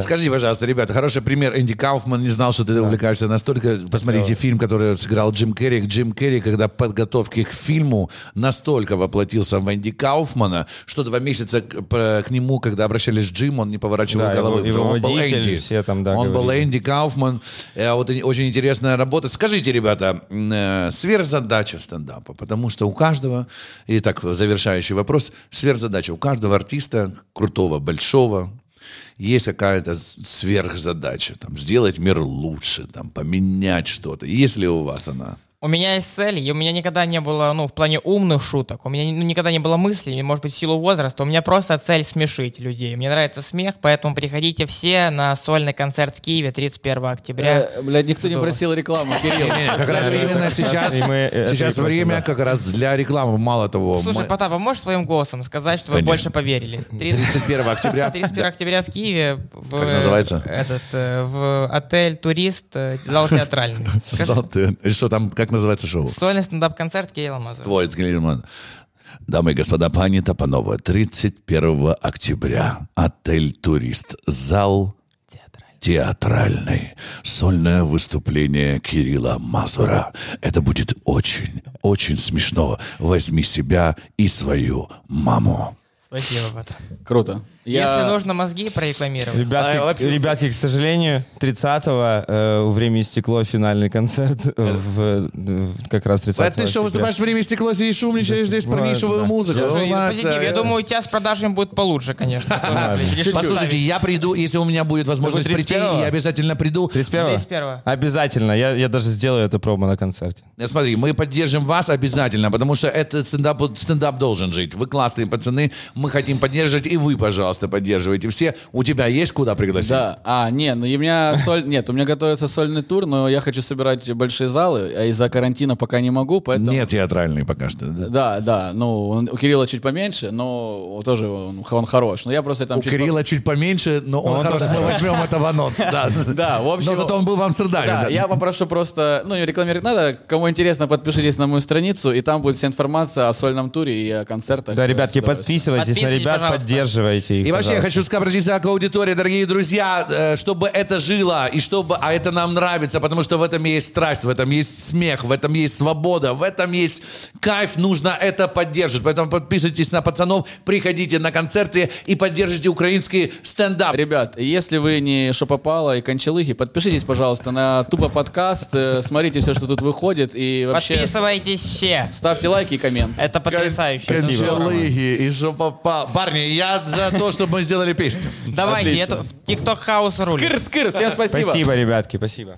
Скажите, пожалуйста, ребята, хороший пример. Энди Кауфман не знал, что ты увлекаешься настолько. Посмотрите фильм, который сыграл Джим Керри. Джим Керри, когда в подготовке к фильму настолько воплотился в Энди Кауфмана, что два месяца к, к нему, когда обращались к Джиму, он не поворачивал Да, головы. его- его он был Энди. все там, да, Он был говорили. Энди Кауфман. Э, Вот очень интересная работа. Скажите, ребята, э, сверхзадача стендапа, потому что у каждого, и так завершающий вопрос, сверхзадача у каждого артиста, крутого, большого, есть какая-то сверхзадача, там, сделать мир лучше, там, поменять что-то. Есть ли у вас она? У меня есть цель, и у меня никогда не было, ну, в плане умных шуток, у меня ну, никогда не было мыслей, может быть, в силу возраста, у меня просто цель смешить людей. Мне нравится смех, поэтому приходите все на сольный концерт в Киеве 31 октября. Э, блядь, никто не Здорово. просил рекламу, Кирилл. Как раз именно сейчас, сейчас время как раз для рекламы. Мало того, Слушай, Потап, а можешь своим голосом сказать, что вы больше поверили? 30 31 октября. 31 октября в Киеве. В, Как называется? Этот, э, в отель «Турист», э, зал театральный. И Что там, как называется шоу? Сольный стендап-концерт Кирилла Мазура. Твой Гельман. Дамы и господа, пани Топанова, 31 октября. Отель «Турист». Зал театральный. Сольное выступление Кирилла Мазура. Это будет очень, очень смешно. Возьми себя и свою маму. Спасибо, Потап. Круто. Я- Если нужно мозги прорекламировать. Ребятки, А, ребятки, к сожалению, 30-го э, у «Времени стекло» финальный концерт в, в- как раз 30 А ты что, выступаешь в время стекло, сидишь, умничаешь здесь парнишевую да. музыку? О, позитив. Я думаю, у тебя с продажами будет получше, конечно. Послушайте, я приду, если у меня будет возможность прийти, 31-го? я обязательно приду. 31 31-го. Обязательно. Я, даже сделаю это промо на концерте. Э, Смотри, мы поддержим вас обязательно, потому что этот стендап должен жить. Вы классные пацаны, мы хотим поддерживать, и вы, пожалуйста, поддерживайте все. У тебя есть куда пригласить? Да, а, не, ну и у меня [LAUGHS] соль, нет, у меня готовится сольный тур, но я хочу собирать большие залы, а из-за карантина пока не могу, поэтому... Не театральный пока что. да? Да, да, ну, он- у Кирилла чуть поменьше, но тоже он, он хорош. Но я просто там У чуть Кирилла чуть поменьше, но он, хорош, мы возьмем это в анонс. Да, [LAUGHS] Да, в общем- Но зато он был в Амстердаме. Да, я попрошу просто, ну, не рекламировать надо, кому интересно, подпишитесь на мою страницу, и там будет вся информация о сольном туре и о концертах. Да, ребятки, подписывайтесь на ребят, пожалуйста. поддерживайте их. И вообще я хочу обратиться к аудитории, дорогие друзья, э, чтобы это жило, и чтобы, а это нам нравится, потому что в этом есть страсть, в этом есть смех, в этом есть свобода, в этом есть кайф, нужно это поддерживать. Поэтому подписывайтесь на пацанов, приходите на концерты и поддержите украинский стендап. Ребят, если вы не шопопала и кончалыхи, подпишитесь, пожалуйста, на Тупо подкаст, э, смотрите все, что тут выходит, и вообще Подписывайтесь все. ставьте лайки и коммент. Это потрясающе. Кончалыги и жопопа. Парни, я за то, чтобы мы сделали песню. Давайте, Отлично. это в TikTok хаус рулит. Скыр, скыр, всем спасибо. Спасибо, ребятки, спасибо.